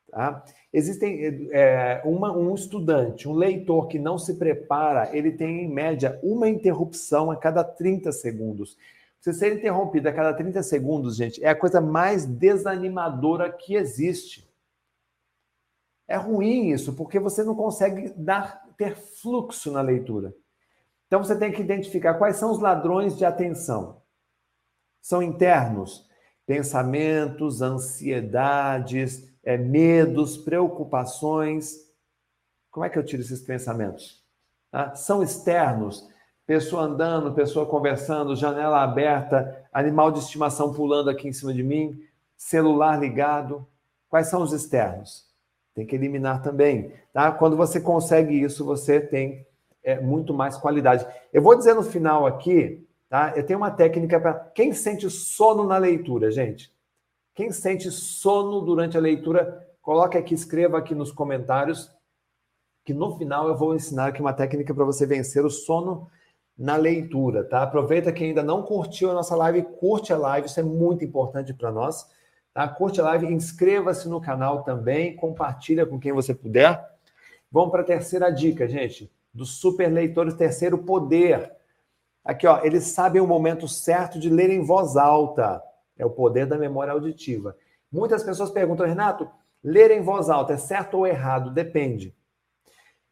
Tá? Existem é, uma, um estudante, um leitor que não se prepara, ele tem em média uma interrupção a cada 30 segundos. Você ser interrompido a cada 30 segundos, gente, é a coisa mais desanimadora que existe. É ruim isso, porque você não consegue dar ter fluxo na leitura. Então você tem que identificar quais são os ladrões de atenção. São internos, pensamentos, ansiedades, é, medos, preocupações. Como é que eu tiro esses pensamentos? Ah, são externos, pessoa andando, pessoa conversando, janela aberta, animal de estimação pulando aqui em cima de mim, celular ligado. Quais são os externos? Tem que eliminar também. Tá? Quando você consegue isso, você tem é, muito mais qualidade. Eu vou dizer no final aqui, tá? Eu tenho uma técnica para quem sente sono na leitura, gente. Quem sente sono durante a leitura, coloque aqui, escreva aqui nos comentários, que no final eu vou ensinar aqui uma técnica para você vencer o sono na leitura, tá? Aproveita que ainda não curtiu a nossa live, curte a live, isso é muito importante para nós, tá? Curte a live, inscreva-se no canal também, compartilha com quem você puder. Vamos para a terceira dica, gente, dos super leitores, terceiro poder. Aqui, ó, eles sabem o momento certo de ler em voz alta. É o poder da memória auditiva. Muitas pessoas perguntam, Renato, ler em voz alta é certo ou errado? Depende.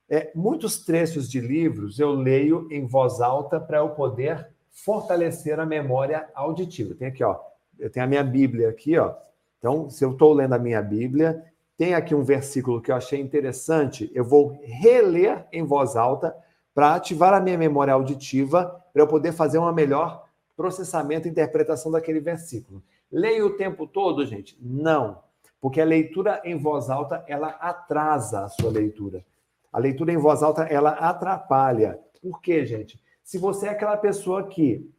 É, muitos trechos de livros eu leio em voz alta para eu poder fortalecer a memória auditiva. Tem aqui, ó, eu tenho a minha Bíblia aqui, ó. Então, se eu estou lendo a minha Bíblia, tem aqui um versículo que eu achei interessante, eu vou reler em voz alta para ativar a minha memória auditiva, para eu poder fazer uma melhor processamento e interpretação daquele versículo. Leio o tempo todo, gente? Não, porque a leitura em voz alta, ela atrasa a sua leitura. A leitura em voz alta, ela atrapalha. Por quê, gente? Se você é aquela pessoa que.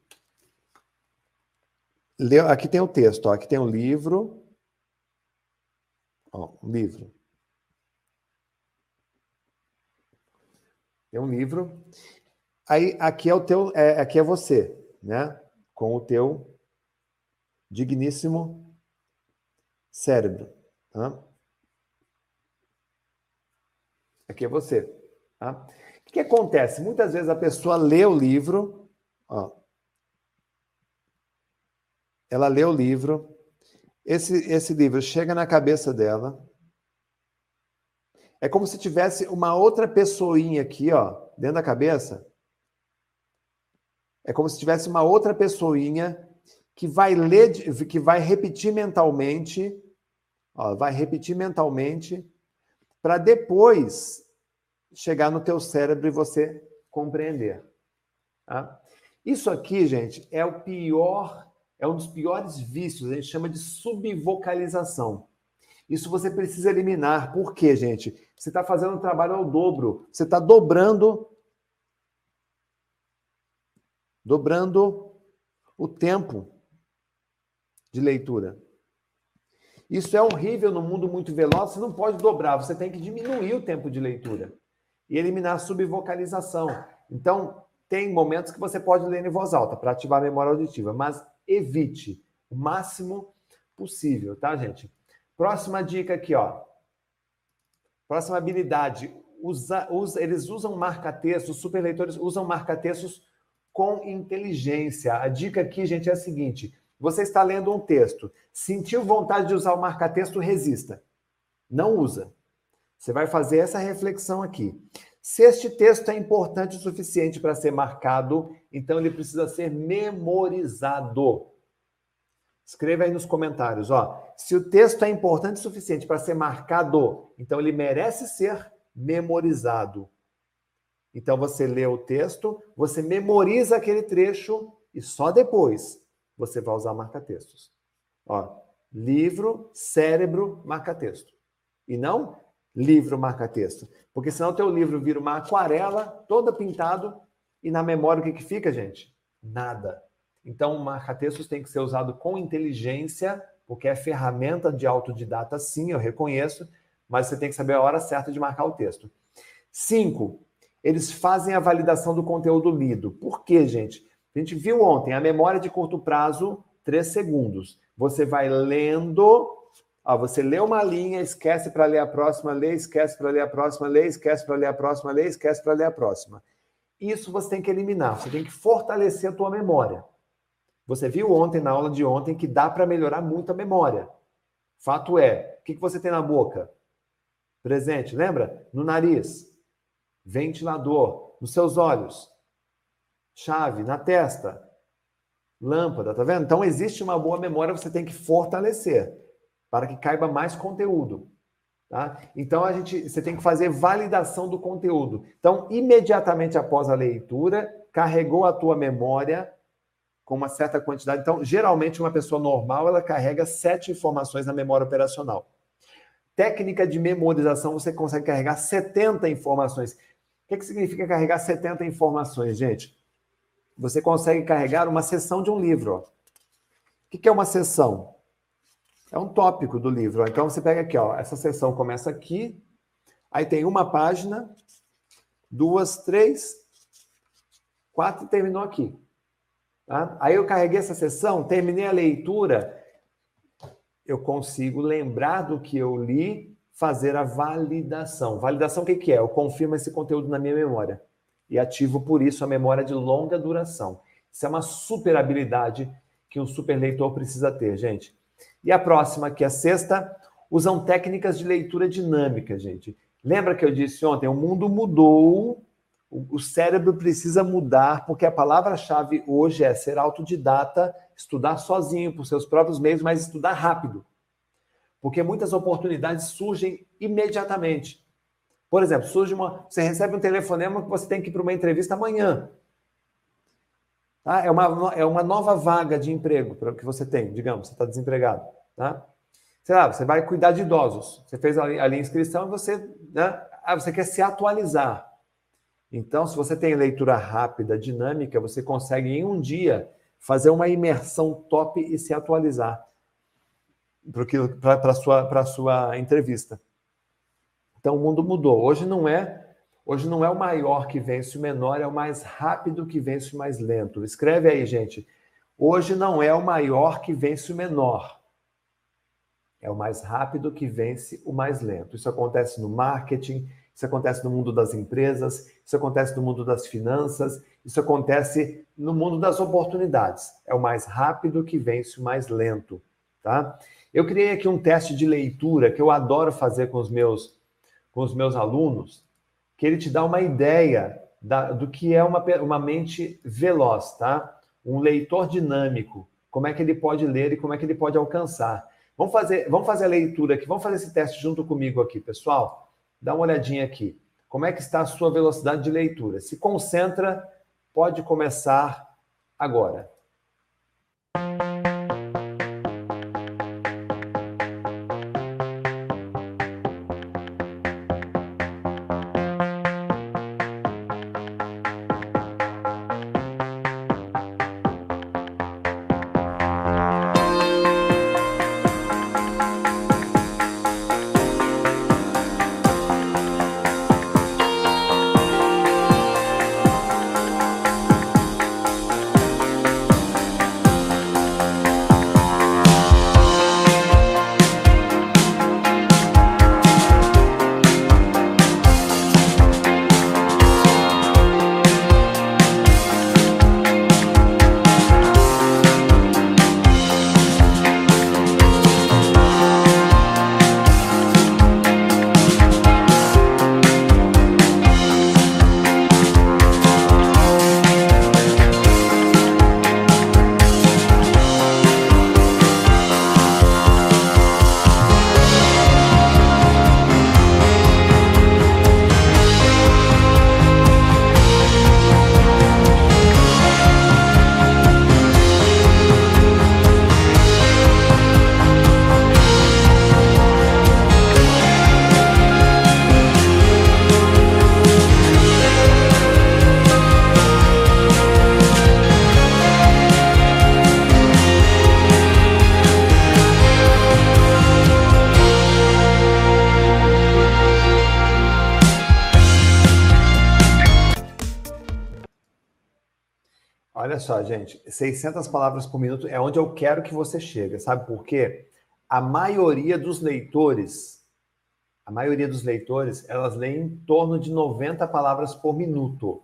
Aqui tem o texto, ó. aqui tem o livro. Ó, um livro. Tem um livro. Aí aqui é o teu, é, aqui é você, né? Com o teu digníssimo cérebro. Tá? Aqui é você. Tá? O que acontece? Muitas vezes a pessoa lê o livro, ó, ela lê o livro, esse, esse livro chega na cabeça dela, é como se tivesse uma outra pessoinha aqui, ó, dentro da cabeça. É como se tivesse uma outra pessoinha que vai ler, que vai repetir mentalmente, ó, vai repetir mentalmente para depois chegar no teu cérebro e você compreender. Tá? Isso aqui, gente, é o pior, é um dos piores vícios, a gente chama de subvocalização. Isso você precisa eliminar. Por quê, gente? Você está fazendo o trabalho ao dobro. Você está dobrando. Dobrando o tempo de leitura. Isso é horrível no mundo muito veloz. Você não pode dobrar, você tem que diminuir o tempo de leitura e eliminar a subvocalização. Então, tem momentos que você pode ler em voz alta para ativar a memória auditiva, mas evite o máximo possível, tá, gente? Próxima dica aqui, ó. Próxima habilidade. Usa, usa, eles usam marca-textos, os superleitores usam marca-textos com inteligência. A dica aqui, gente, é a seguinte: você está lendo um texto, sentiu vontade de usar o marca-texto, resista. Não usa. Você vai fazer essa reflexão aqui. Se este texto é importante o suficiente para ser marcado, então ele precisa ser memorizado. Escreva aí nos comentários, ó. Se o texto é importante o suficiente para ser marcado, então ele merece ser memorizado. Então você lê o texto, você memoriza aquele trecho e só depois você vai usar marca-textos. Ó, livro, cérebro, marca-texto. E não livro, marca-texto. Porque senão o teu livro vira uma aquarela, toda pintado, e na memória o que, que fica, gente? Nada. Então, marca-textos tem que ser usado com inteligência, porque é ferramenta de autodidata, sim, eu reconheço, mas você tem que saber a hora certa de marcar o texto. Cinco, eles fazem a validação do conteúdo lido. Por quê, gente? A gente viu ontem, a memória de curto prazo, três segundos. Você vai lendo, ó, você lê uma linha, esquece para ler a próxima, lê, esquece para ler a próxima, lê, esquece para ler a próxima, lê, esquece para ler a próxima. Isso você tem que eliminar, você tem que fortalecer a tua memória. Você viu ontem, na aula de ontem, que dá para melhorar muito a memória. Fato é, o que, que você tem na boca? Presente, lembra? No nariz, ventilador, nos seus olhos, chave, na testa, lâmpada, tá vendo? Então existe uma boa memória, você tem que fortalecer para que caiba mais conteúdo. Tá? Então a gente, você tem que fazer validação do conteúdo. Então, imediatamente após a leitura, carregou a tua memória, com uma certa quantidade. Então, geralmente, uma pessoa normal ela carrega sete informações na memória operacional. Técnica de memorização, você consegue carregar 70 informações. O que, que significa carregar 70 informações, gente? Você consegue carregar uma seção de um livro. Ó. O que, que é uma seção? É um tópico do livro. Então, você pega aqui, ó, essa seção começa aqui, aí tem uma página, duas, três, quatro e terminou aqui. Tá? Aí eu carreguei essa sessão, terminei a leitura, eu consigo lembrar do que eu li, fazer a validação. Validação o que, que é? Eu confirmo esse conteúdo na minha memória e ativo por isso a memória de longa duração. Isso é uma super habilidade que um super leitor precisa ter, gente. E a próxima, que é a sexta, usam técnicas de leitura dinâmica, gente. Lembra que eu disse ontem, o mundo mudou o cérebro precisa mudar, porque a palavra-chave hoje é ser autodidata, estudar sozinho, por seus próprios meios, mas estudar rápido. Porque muitas oportunidades surgem imediatamente. Por exemplo, surge uma. Você recebe um telefonema que você tem que ir para uma entrevista amanhã. Tá? É, uma, é uma nova vaga de emprego que você tem, digamos, você está desempregado. Tá? Sei lá, você vai cuidar de idosos. Você fez ali, ali a inscrição e você, né, ah, você quer se atualizar. Então, se você tem leitura rápida, dinâmica, você consegue em um dia fazer uma imersão top e se atualizar para a sua, sua entrevista. Então, o mundo mudou. Hoje não é Hoje não é o maior que vence o menor, é o mais rápido que vence o mais lento. Escreve aí, gente. Hoje não é o maior que vence o menor. É o mais rápido que vence o mais lento. Isso acontece no marketing, isso acontece no mundo das empresas, isso acontece no mundo das finanças, isso acontece no mundo das oportunidades. É o mais rápido que vence o mais lento, tá? Eu criei aqui um teste de leitura que eu adoro fazer com os meus com os meus alunos, que ele te dá uma ideia da, do que é uma, uma mente veloz, tá? Um leitor dinâmico, como é que ele pode ler e como é que ele pode alcançar. Vamos fazer, vamos fazer a leitura aqui, vamos fazer esse teste junto comigo aqui, pessoal. Dá uma olhadinha aqui. Como é que está a sua velocidade de leitura? Se concentra, pode começar agora. Só, gente, 600 palavras por minuto é onde eu quero que você chegue, sabe por quê? A maioria dos leitores, a maioria dos leitores, elas leem em torno de 90 palavras por minuto.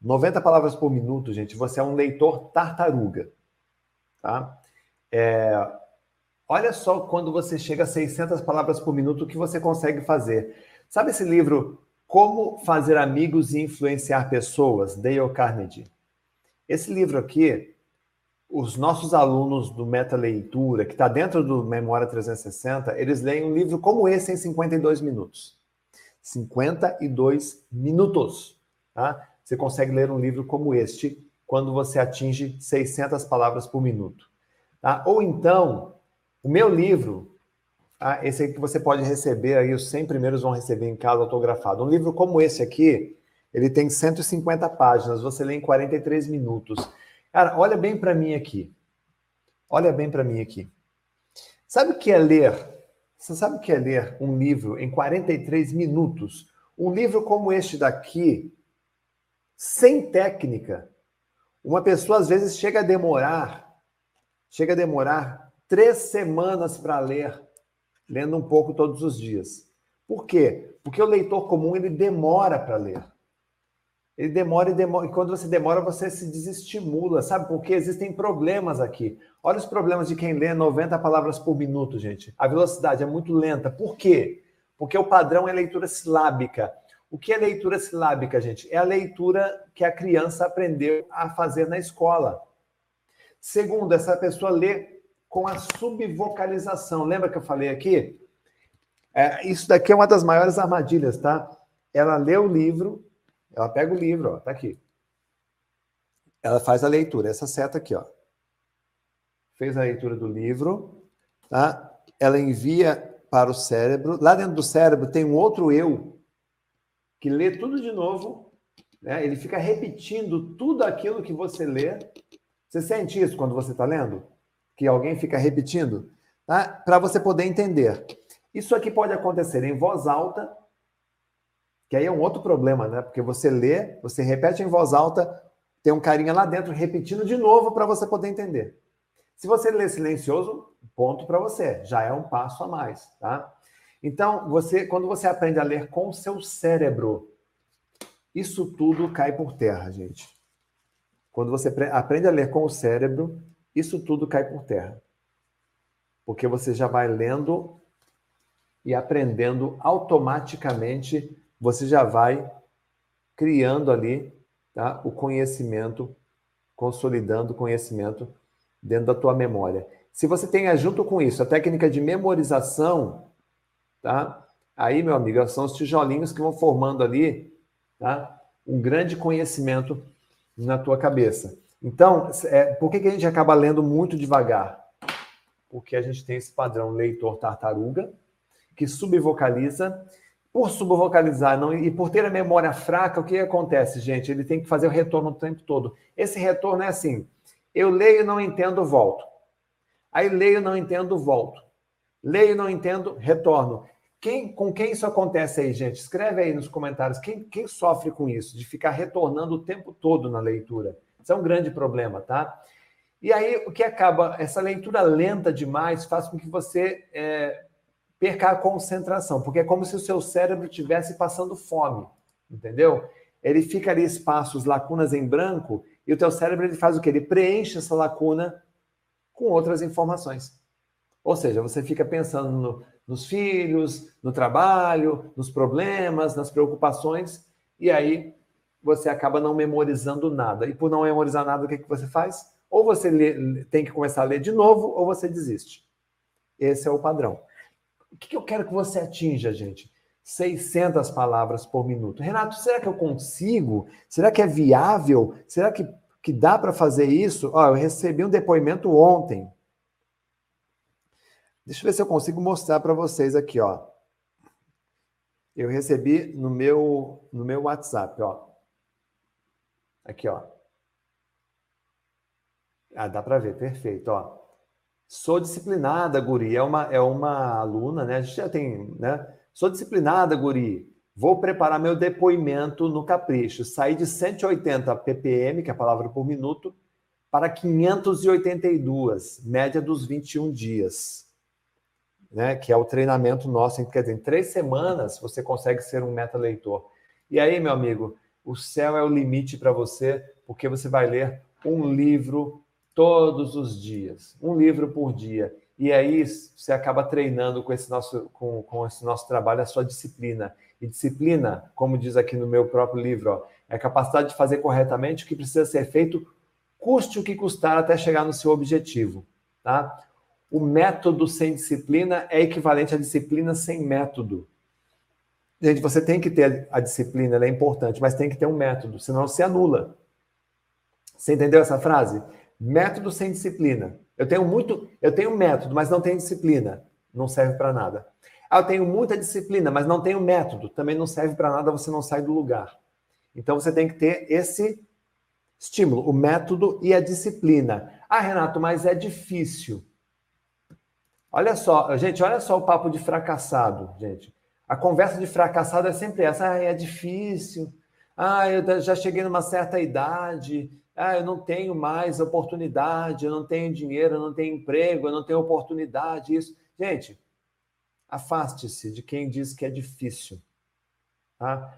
90 palavras por minuto, gente, você é um leitor tartaruga, tá? É, olha só quando você chega a 600 palavras por minuto, o que você consegue fazer. Sabe esse livro Como Fazer Amigos e Influenciar Pessoas, Dale Carnegie? Esse livro aqui, os nossos alunos do Meta Leitura, que está dentro do Memória 360, eles leem um livro como esse em 52 minutos. 52 minutos. Tá? Você consegue ler um livro como este quando você atinge 600 palavras por minuto. Tá? Ou então, o meu livro, tá? esse aí que você pode receber aí, os 100 primeiros vão receber em casa autografado. Um livro como esse aqui, ele tem 150 páginas, você lê em 43 minutos. Cara, olha bem para mim aqui. Olha bem para mim aqui. Sabe o que é ler? Você sabe o que é ler um livro em 43 minutos? Um livro como este daqui, sem técnica. Uma pessoa às vezes chega a demorar, chega a demorar três semanas para ler, lendo um pouco todos os dias. Por quê? Porque o leitor comum ele demora para ler. Ele demora e demora, e quando você demora, você se desestimula, sabe? Porque existem problemas aqui. Olha os problemas de quem lê 90 palavras por minuto, gente. A velocidade é muito lenta. Por quê? Porque o padrão é leitura silábica. O que é leitura silábica, gente? É a leitura que a criança aprendeu a fazer na escola. Segundo, essa pessoa lê com a subvocalização. Lembra que eu falei aqui? É, isso daqui é uma das maiores armadilhas, tá? Ela lê o livro, ela pega o livro, ó, tá aqui. Ela faz a leitura, essa seta aqui, ó. Fez a leitura do livro, tá? Ela envia para o cérebro. Lá dentro do cérebro tem um outro eu que lê tudo de novo, né? Ele fica repetindo tudo aquilo que você lê. Você sente isso quando você está lendo? Que alguém fica repetindo? Tá? Para você poder entender. Isso aqui pode acontecer em voz alta que aí é um outro problema, né? Porque você lê, você repete em voz alta, tem um carinha lá dentro repetindo de novo para você poder entender. Se você lê silencioso, ponto para você, já é um passo a mais, tá? Então, você, quando você aprende a ler com o seu cérebro, isso tudo cai por terra, gente. Quando você aprende a ler com o cérebro, isso tudo cai por terra. Porque você já vai lendo e aprendendo automaticamente você já vai criando ali tá, o conhecimento, consolidando o conhecimento dentro da tua memória. Se você tem junto com isso a técnica de memorização, tá? Aí, meu amigo, são os tijolinhos que vão formando ali, tá? Um grande conhecimento na tua cabeça. Então, é, por que, que a gente acaba lendo muito devagar? Porque a gente tem esse padrão leitor tartaruga, que subvocaliza por subvocalizar não, e por ter a memória fraca, o que acontece, gente? Ele tem que fazer o retorno o tempo todo. Esse retorno é assim: eu leio, não entendo, volto. Aí leio, não entendo, volto. Leio, não entendo, retorno. Quem, com quem isso acontece aí, gente? Escreve aí nos comentários. Quem, quem sofre com isso, de ficar retornando o tempo todo na leitura? Isso é um grande problema, tá? E aí, o que acaba? Essa leitura lenta demais faz com que você é, perca a concentração, porque é como se o seu cérebro estivesse passando fome, entendeu? Ele fica ali espaços, lacunas em branco, e o teu cérebro ele faz o quê? Ele preenche essa lacuna com outras informações. Ou seja, você fica pensando no, nos filhos, no trabalho, nos problemas, nas preocupações, e aí você acaba não memorizando nada. E por não memorizar nada, o que, que você faz? Ou você lê, tem que começar a ler de novo, ou você desiste. Esse é o padrão. O que eu quero que você atinja, gente? 600 palavras por minuto. Renato, será que eu consigo? Será que é viável? Será que, que dá para fazer isso? Ó, eu recebi um depoimento ontem. Deixa eu ver se eu consigo mostrar para vocês aqui, ó. Eu recebi no meu no meu WhatsApp, ó. Aqui, ó. Ah, dá para ver, perfeito, ó. Sou disciplinada, guri. É uma, é uma aluna, né? A gente já tem, né? Sou disciplinada, guri. Vou preparar meu depoimento no Capricho. Saí de 180 ppm, que é a palavra por minuto, para 582, média dos 21 dias. Né, que é o treinamento nosso. Quer dizer, em três semanas você consegue ser um meta-leitor. E aí, meu amigo, o céu é o limite para você, porque você vai ler um livro todos os dias, um livro por dia. E aí você acaba treinando com esse nosso, com, com esse nosso trabalho a sua disciplina. E disciplina, como diz aqui no meu próprio livro, ó, é a capacidade de fazer corretamente o que precisa ser feito, custe o que custar até chegar no seu objetivo. Tá? O método sem disciplina é equivalente à disciplina sem método. Gente, você tem que ter a disciplina, ela é importante, mas tem que ter um método, senão se anula. Você entendeu essa frase? Método sem disciplina. Eu tenho muito, eu tenho método, mas não tenho disciplina. Não serve para nada. Ah, eu tenho muita disciplina, mas não tenho método. Também não serve para nada, você não sai do lugar. Então você tem que ter esse estímulo, o método e a disciplina. Ah, Renato, mas é difícil. Olha só, gente, olha só o papo de fracassado, gente. A conversa de fracassado é sempre essa. Ah, é difícil. Ah, eu já cheguei numa certa idade. Ah, eu não tenho mais oportunidade, eu não tenho dinheiro, eu não tenho emprego, eu não tenho oportunidade, isso. Gente, afaste-se de quem diz que é difícil. Tá?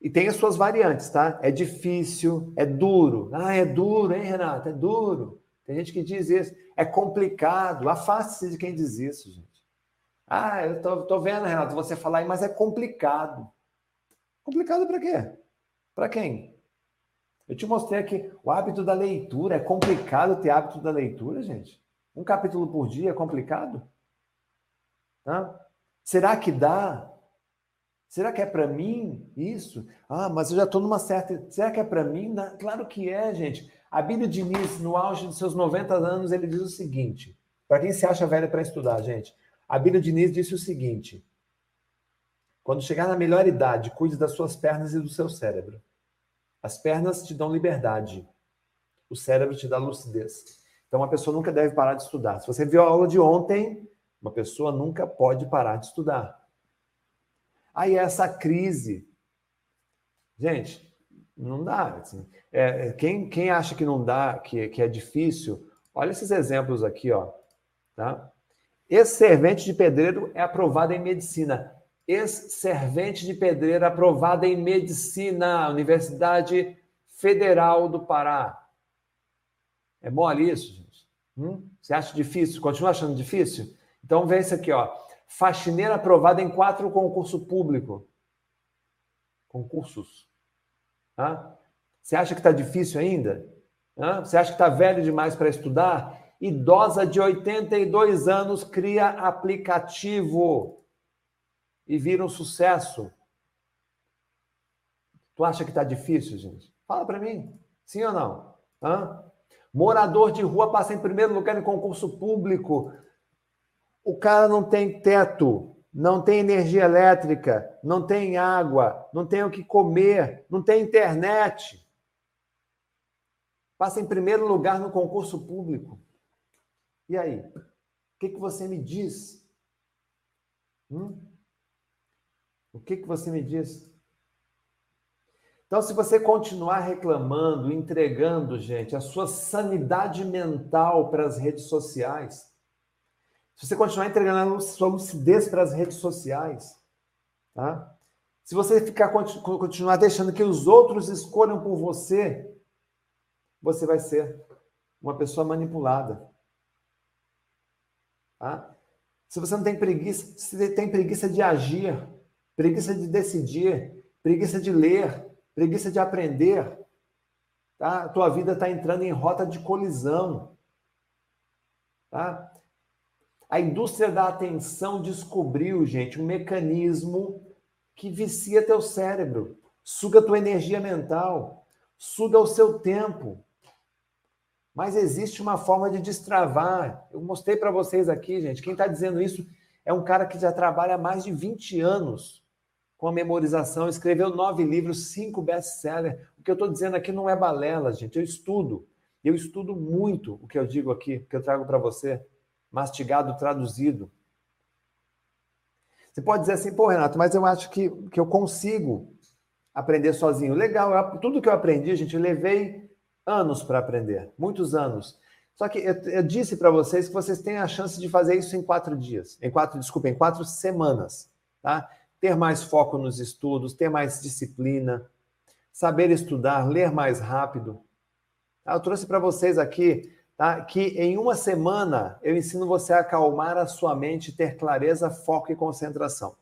E tem as suas variantes, tá? É difícil, é duro. Ah, é duro, hein, Renato? É duro. Tem gente que diz isso. É complicado. Afaste-se de quem diz isso, gente. Ah, eu tô, tô vendo, Renato, você falar aí, mas é complicado. Complicado para quê? Para quem? Eu te mostrei aqui o hábito da leitura. É complicado ter hábito da leitura, gente? Um capítulo por dia é complicado? Tá? Será que dá? Será que é para mim isso? Ah, mas eu já estou numa certa. Será que é para mim? Claro que é, gente. A Bíblia Diniz, no auge de seus 90 anos, ele diz o seguinte: para quem se acha velho para estudar, gente, a Bíblia Diniz disse o seguinte: quando chegar na melhor idade, cuide das suas pernas e do seu cérebro. As pernas te dão liberdade. O cérebro te dá lucidez. Então, uma pessoa nunca deve parar de estudar. Se você viu a aula de ontem, uma pessoa nunca pode parar de estudar. Aí, essa crise. Gente, não dá. Assim. É, é, quem, quem acha que não dá, que, que é difícil, olha esses exemplos aqui, ó. Tá? Esse servente de pedreiro é aprovado em medicina ex-servente de pedreiro aprovada em medicina, Universidade Federal do Pará. É mole isso, gente? Hum? Você acha difícil? Continua achando difícil? Então vê isso aqui, ó. Faxineira aprovada em quatro concurso público. Concursos. Hã? Você acha que está difícil ainda? Hã? Você acha que está velho demais para estudar? Idosa de 82 anos cria aplicativo e vira um sucesso. Tu acha que está difícil, gente? Fala para mim. Sim ou não? Hã? Morador de rua passa em primeiro lugar em concurso público. O cara não tem teto, não tem energia elétrica, não tem água, não tem o que comer, não tem internet. Passa em primeiro lugar no concurso público. E aí? O que, que você me diz? Hum? O que, que você me diz? Então, se você continuar reclamando, entregando, gente, a sua sanidade mental para as redes sociais, se você continuar entregando a sua lucidez para as redes sociais, tá? Se você ficar continuar deixando que os outros escolham por você, você vai ser uma pessoa manipulada. Tá? Se você não tem preguiça, se tem preguiça de agir, preguiça de decidir, preguiça de ler, preguiça de aprender. Tá? A tua vida está entrando em rota de colisão. Tá? A indústria da atenção descobriu, gente, um mecanismo que vicia teu cérebro, suga tua energia mental, suga o seu tempo. Mas existe uma forma de destravar. Eu mostrei para vocês aqui, gente. Quem está dizendo isso é um cara que já trabalha há mais de 20 anos com a memorização, escreveu nove livros, cinco best-sellers. O que eu estou dizendo aqui não é balela, gente. Eu estudo. Eu estudo muito o que eu digo aqui, que eu trago para você, mastigado, traduzido. Você pode dizer assim, pô, Renato, mas eu acho que, que eu consigo aprender sozinho. Legal, eu, tudo que eu aprendi, gente, eu levei anos para aprender, muitos anos. Só que eu, eu disse para vocês que vocês têm a chance de fazer isso em quatro dias, em quatro, desculpa, em quatro semanas, tá? Ter mais foco nos estudos, ter mais disciplina, saber estudar, ler mais rápido. Tá? Eu trouxe para vocês aqui tá? que em uma semana eu ensino você a acalmar a sua mente, ter clareza, foco e concentração.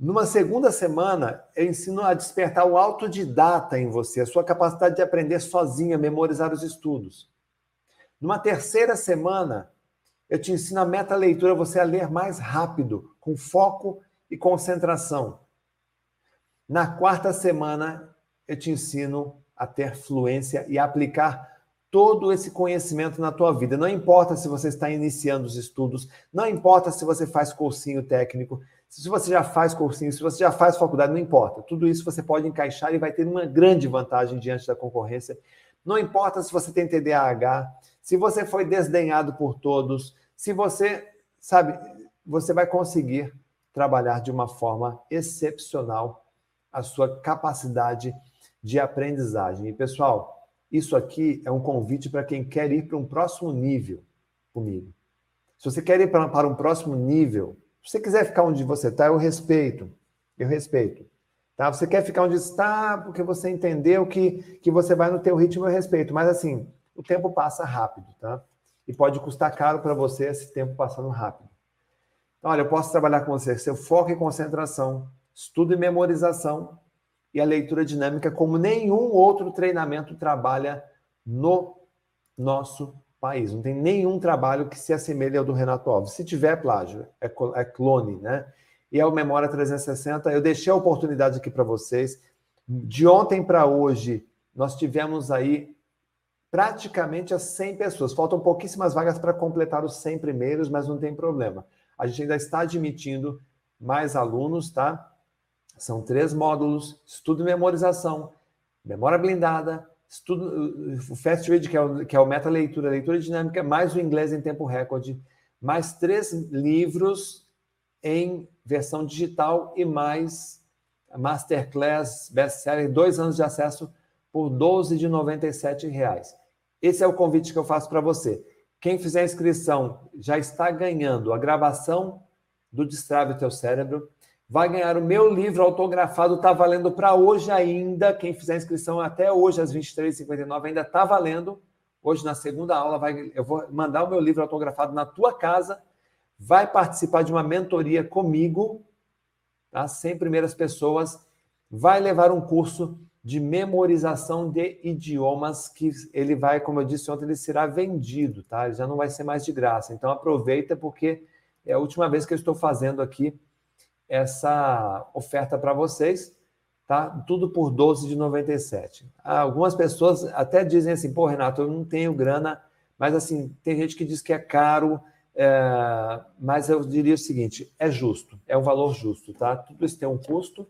Numa segunda semana, eu ensino a despertar o autodidata em você, a sua capacidade de aprender sozinha, memorizar os estudos. Numa terceira semana, eu te ensino a meta-leitura, você a ler mais rápido, com foco e concentração. Na quarta semana, eu te ensino a ter fluência e aplicar todo esse conhecimento na tua vida. Não importa se você está iniciando os estudos, não importa se você faz cursinho técnico, se você já faz cursinho, se você já faz faculdade, não importa. Tudo isso você pode encaixar e vai ter uma grande vantagem diante da concorrência. Não importa se você tem TDAH, se você foi desdenhado por todos, se você, sabe, você vai conseguir trabalhar de uma forma excepcional a sua capacidade de aprendizagem. E, pessoal, isso aqui é um convite para quem quer ir para um próximo nível comigo. Se você quer ir para, um próximo nível, se você quiser ficar onde você está, eu respeito. Eu respeito. Tá? Você quer ficar onde está porque você entendeu que, que você vai no teu ritmo, eu respeito. Mas assim, o tempo passa rápido, tá? E pode custar caro para você esse tempo passando rápido. Então, olha, eu posso trabalhar com você seu foco e concentração, estudo e memorização e a leitura dinâmica como nenhum outro treinamento trabalha no nosso país. Não tem nenhum trabalho que se assemelhe ao do Renato Alves. Se tiver plágio, é, é clone, né? E é o Memória 360. Eu deixei a oportunidade aqui para vocês. De ontem para hoje, nós tivemos aí praticamente as 100 pessoas. Faltam pouquíssimas vagas para completar os 100 primeiros, mas não tem problema. A gente ainda está admitindo mais alunos, tá? São três módulos: estudo e memorização, memória blindada, estudo, o Fast Read, que é o, que é o meta leitura, leitura dinâmica, mais o inglês em tempo recorde, mais três livros em versão digital e mais masterclass, best-seller, dois anos de acesso por 12,97 reais. Esse é o convite que eu faço para você. Quem fizer a inscrição já está ganhando a gravação do Destrave Teu Cérebro, vai ganhar o meu livro autografado, está valendo para hoje ainda. Quem fizer a inscrição até hoje, às 23h59, ainda está valendo. Hoje, na segunda aula, vai, eu vou mandar o meu livro autografado na tua casa. Vai participar de uma mentoria comigo, tá? 100 primeiras pessoas. Vai levar um curso de memorização de idiomas que ele vai, como eu disse ontem, ele será vendido, tá? Ele já não vai ser mais de graça. Então aproveita porque é a última vez que eu estou fazendo aqui essa oferta para vocês, tá? Tudo por 12,97. Algumas pessoas até dizem assim, pô, Renato, eu não tenho grana, mas assim, tem gente que diz que é caro, é... mas eu diria o seguinte, é justo, é um valor justo, tá? Tudo isso tem um custo,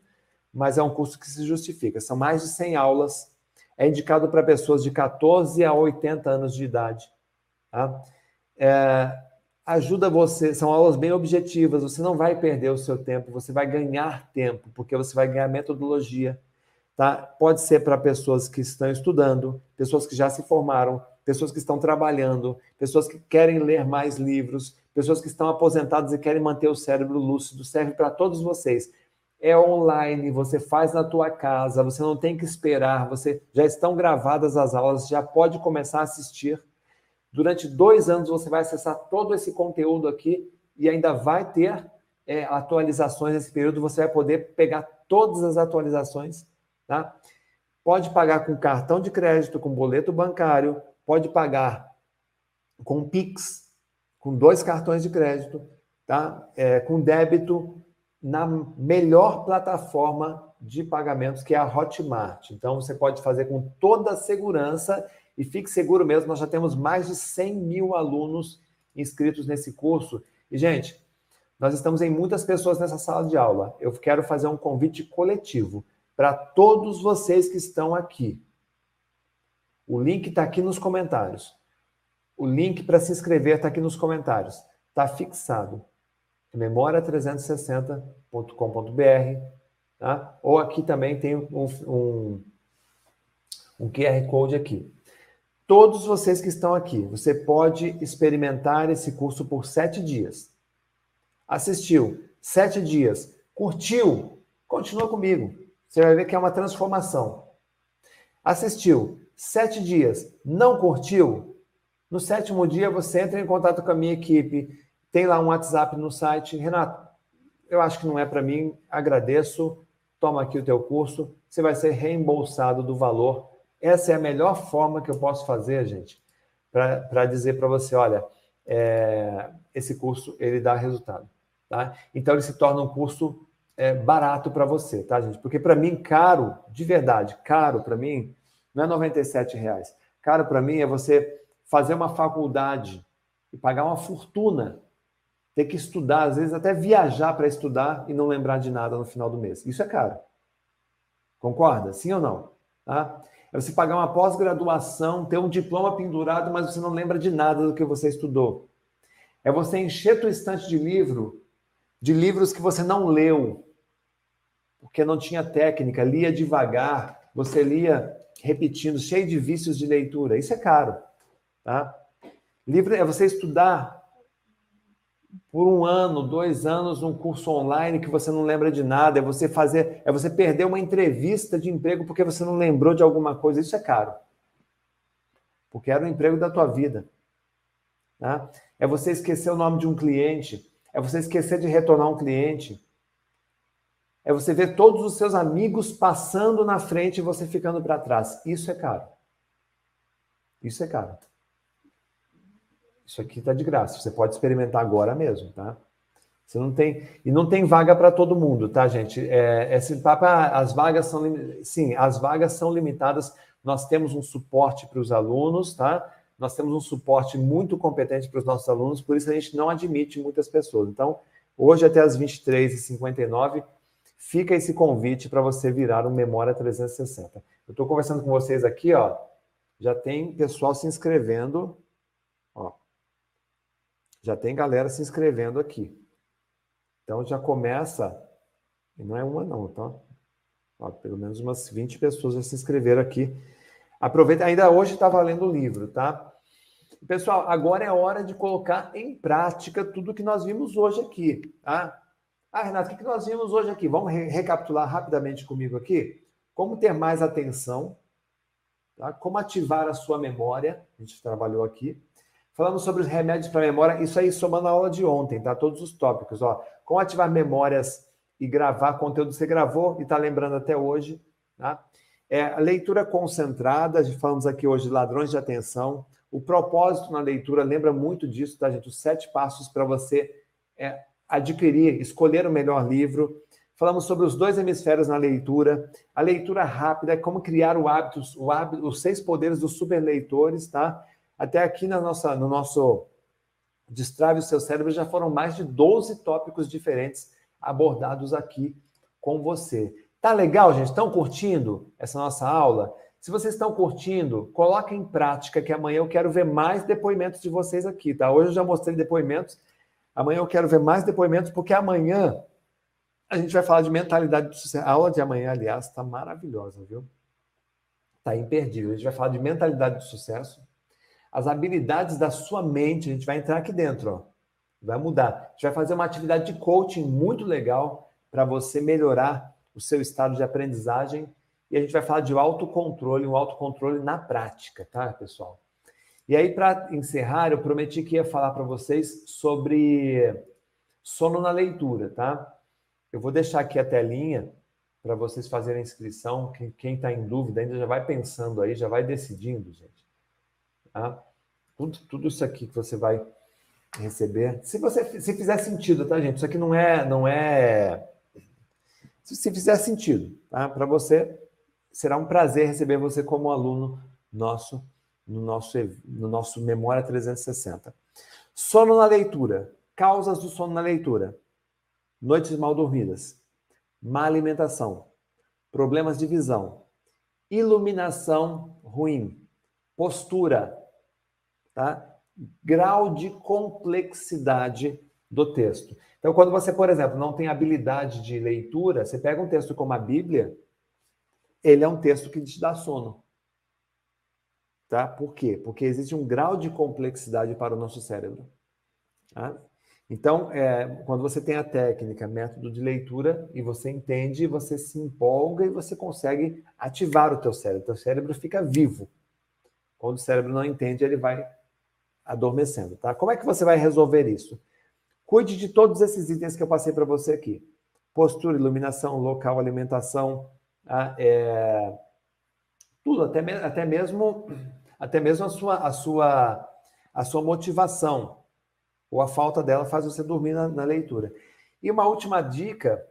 mas é um custo que se justifica. São mais de 100 aulas, é indicado para pessoas de 14 a 80 anos de idade, tá? É, ajuda você, são aulas bem objetivas, você não vai perder o seu tempo, você vai ganhar tempo, porque você vai ganhar metodologia, tá? Pode ser para pessoas que estão estudando, pessoas que já se formaram, pessoas que estão trabalhando, pessoas que querem ler mais livros, pessoas que estão aposentadas e querem manter o cérebro lúcido, serve para todos vocês. É online, você faz na tua casa, você não tem que esperar, você já estão gravadas as aulas, já pode começar a assistir Durante dois anos você vai acessar todo esse conteúdo aqui e ainda vai ter é, atualizações nesse período. Você vai poder pegar todas as atualizações, tá? Pode pagar com cartão de crédito, com boleto bancário, pode pagar com Pix, com dois cartões de crédito, tá? É, com débito na melhor plataforma de pagamentos que é a Hotmart. Então você pode fazer com toda a segurança e fique seguro mesmo, nós já temos mais de 100 mil alunos inscritos nesse curso. E, gente, nós estamos em muitas pessoas nessa sala de aula. Eu quero fazer um convite coletivo para todos vocês que estão aqui. O link está aqui nos comentários. O link para se inscrever está aqui nos comentários. Está fixado. Memória360.com.br. Tá? Ou aqui também tem um, um um QR Code aqui. Todos vocês que estão aqui, você pode experimentar esse curso por sete dias. Assistiu, sete dias, curtiu, continua comigo. Você vai ver que é uma transformação. Assistiu, sete dias, não curtiu? No sétimo dia, você entra em contato com a minha equipe, tem lá um WhatsApp no site. Renato, eu acho que não é para mim, agradeço, toma aqui o teu curso, você vai ser reembolsado do valor essa é a melhor forma que eu posso fazer, gente, para dizer para você, olha, é, esse curso ele dá resultado, tá? Então ele se torna um curso é, barato para você, tá, gente? Porque para mim caro, de verdade, caro para mim não é 97 reais. Caro para mim é você fazer uma faculdade e pagar uma fortuna, ter que estudar, às vezes até viajar para estudar e não lembrar de nada no final do mês. Isso é caro. Concorda? Sim ou não? Tá? É você pagar uma pós-graduação, ter um diploma pendurado, mas você não lembra de nada do que você estudou. É você encher tua estante de livro, de livros que você não leu, porque não tinha técnica, lia devagar, você lia repetindo, cheio de vícios de leitura. Isso é caro, tá? Livro é você estudar por um ano, dois anos, um curso online que você não lembra de nada, é você fazer, é você perder uma entrevista de emprego porque você não lembrou de alguma coisa. Isso é caro. Porque era o emprego da tua vida. Tá? É você esquecer o nome de um cliente, é você esquecer de retornar um cliente. É você ver todos os seus amigos passando na frente e você ficando para trás. Isso é caro. Isso é caro. Isso aqui está de graça. Você pode experimentar agora mesmo, tá? Você não tem e não tem vaga para todo mundo, tá, gente? É, esse papo, ah, as vagas são sim, as vagas são limitadas. Nós temos um suporte para os alunos, tá? Nós temos um suporte muito competente para os nossos alunos, por isso a gente não admite muitas pessoas. Então, hoje até as 23h59, fica esse convite para você virar um Memória 360. Eu estou conversando com vocês aqui, ó. Já tem pessoal se inscrevendo. Ó, já tem galera se inscrevendo aqui. Então já começa, e não é uma não, tá? Ó, pelo menos umas 20 pessoas já se inscreveram aqui. Aproveita, ainda hoje está valendo o livro, tá? Pessoal, agora é hora de colocar em prática tudo que nós vimos hoje aqui, tá? Ah, Renato, o que nós vimos hoje aqui? Vamos re recapitular rapidamente comigo aqui? Como ter mais atenção, tá? como ativar a sua memória, a gente trabalhou aqui. Falamos sobre os remédios para memória, isso aí somando a aula de ontem, tá? Todos os tópicos, ó. Como ativar memórias e gravar conteúdo que você gravou e está lembrando até hoje, tá? É, leitura concentrada, falamos aqui hoje de ladrões de atenção. O propósito na leitura lembra muito disso, tá, gente? Os sete passos para você é, adquirir, escolher o melhor livro. Falamos sobre os dois hemisférios na leitura, a leitura rápida, como criar o hábito, o hábito os seis poderes dos superleitores, tá? Até aqui na nossa, no nosso Destrave o seu cérebro já foram mais de 12 tópicos diferentes abordados aqui com você. Tá legal, gente? Estão curtindo essa nossa aula? Se vocês estão curtindo, coloquem em prática que amanhã eu quero ver mais depoimentos de vocês aqui, tá? Hoje eu já mostrei depoimentos, amanhã eu quero ver mais depoimentos, porque amanhã a gente vai falar de mentalidade de sucesso. A aula de amanhã, aliás, está maravilhosa, viu? Está imperdível. A gente vai falar de mentalidade de sucesso, as habilidades da sua mente, a gente vai entrar aqui dentro, ó. Vai mudar. A gente vai fazer uma atividade de coaching muito legal para você melhorar o seu estado de aprendizagem. E a gente vai falar de autocontrole, um autocontrole na prática, tá, pessoal? E aí, para encerrar, eu prometi que ia falar para vocês sobre sono na leitura, tá? Eu vou deixar aqui a telinha para vocês fazerem a inscrição. Quem está em dúvida ainda já vai pensando aí, já vai decidindo, gente. Tá? Tudo, tudo isso aqui que você vai receber. Se você se fizer sentido, tá, gente? Isso aqui não é. não é Se, se fizer sentido, tá? Para você, será um prazer receber você como aluno nosso no nosso, no nosso Memória 360. Sono na leitura. Causas do sono na leitura. Noites mal dormidas. Má alimentação. Problemas de visão. Iluminação ruim. Postura tá? grau de complexidade do texto. Então, quando você, por exemplo, não tem habilidade de leitura, você pega um texto como a Bíblia, ele é um texto que te dá sono. Tá? Por quê? Porque existe um grau de complexidade para o nosso cérebro. Tá? Então, é, quando você tem a técnica, método de leitura, e você entende, você se empolga e você consegue ativar o teu cérebro. O teu cérebro fica vivo. Quando o cérebro não entende, ele vai adormecendo. Tá? Como é que você vai resolver isso? Cuide de todos esses itens que eu passei para você aqui. Postura, iluminação, local, alimentação, tá? é, tudo, até, até mesmo até mesmo a sua, a sua, a sua motivação ou a falta dela faz você dormir na, na leitura. E uma última dica,